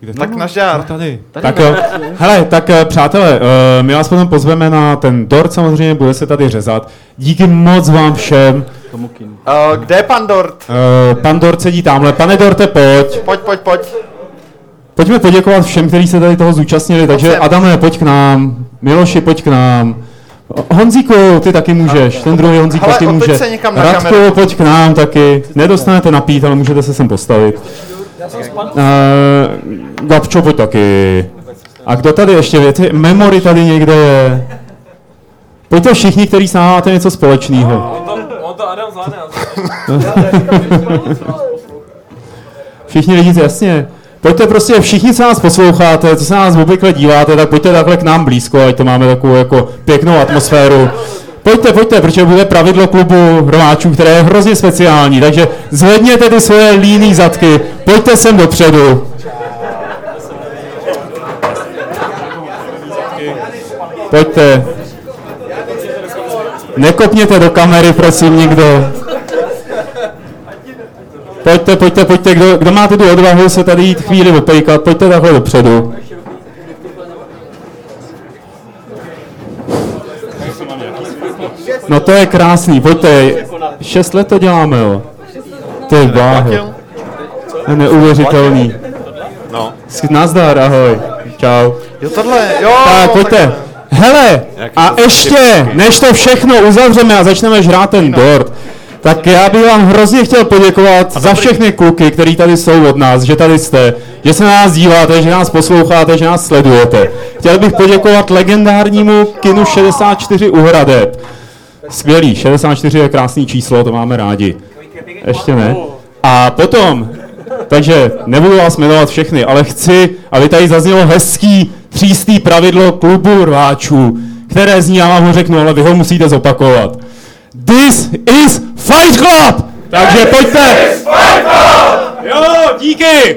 Kde Tak na žár. No tady. Tady tak jo. žár. Hele, tak eh, přátelé, eh, my vás potom pozveme na ten dort samozřejmě, bude se tady řezat. Díky moc vám všem. Uh, kde je pan Dort? Eh, Pan Dort sedí tamhle. Pane Dorte, pojď. Pojď, pojď, pojď. Pojďme poděkovat všem, kteří se tady toho zúčastnili. Takže. Adame, pojď k nám. Miloši, pojď k nám. Honzíku, ty taky můžeš. Ten druhý Honzík Hele, taky může. se někam na Radku, kameru. pojď k nám taky. Nedostanete napít, ale můžete se sem postavit. Uh, Gabčo, pojď taky. A kdo tady ještě věci? Memory tady někde je. Pojďte všichni, kteří s námi máte něco společného. On to Adam zvládne. <laughs> <laughs> Všichni lidi, jasně. Pojďte prostě všichni, co nás posloucháte, co se nás obvykle díváte, tak pojďte takhle k nám blízko, ať to máme takovou jako pěknou atmosféru. Pojďte, pojďte, protože bude pravidlo klubu hromáčů, které je hrozně speciální, takže zvedněte ty svoje líný zadky, pojďte sem dopředu. Pojďte. Nekopněte do kamery, prosím, nikdo. Pojďte, pojďte, pojďte, kdo, kdo máte tu odvahu se tady jít chvíli opejkat, pojďte takhle dopředu. No to je krásný, pojďte, šest let to děláme, jo. To je bláho. To je neuvěřitelný. No. Nazdar, ahoj. Čau. Jo, tohle, jo. Tak, pojďte. Hele, a ještě, než to všechno uzavřeme a začneme žrát ten dort, tak já bych vám hrozně chtěl poděkovat za všechny kluky, který tady jsou od nás, že tady jste, že se na nás díváte, že nás posloucháte, že nás sledujete. Chtěl bych poděkovat legendárnímu kinu 64 u Hradeb. Skvělý, 64 je krásný číslo, to máme rádi. Ještě ne. A potom, takže nebudu vás jmenovat všechny, ale chci, aby tady zaznělo hezký třístý pravidlo klubu rváčů, které zní, já vám ho řeknu, ale vy ho musíte zopakovat. This is Fight Club! Takže pojďte! Jo, díky!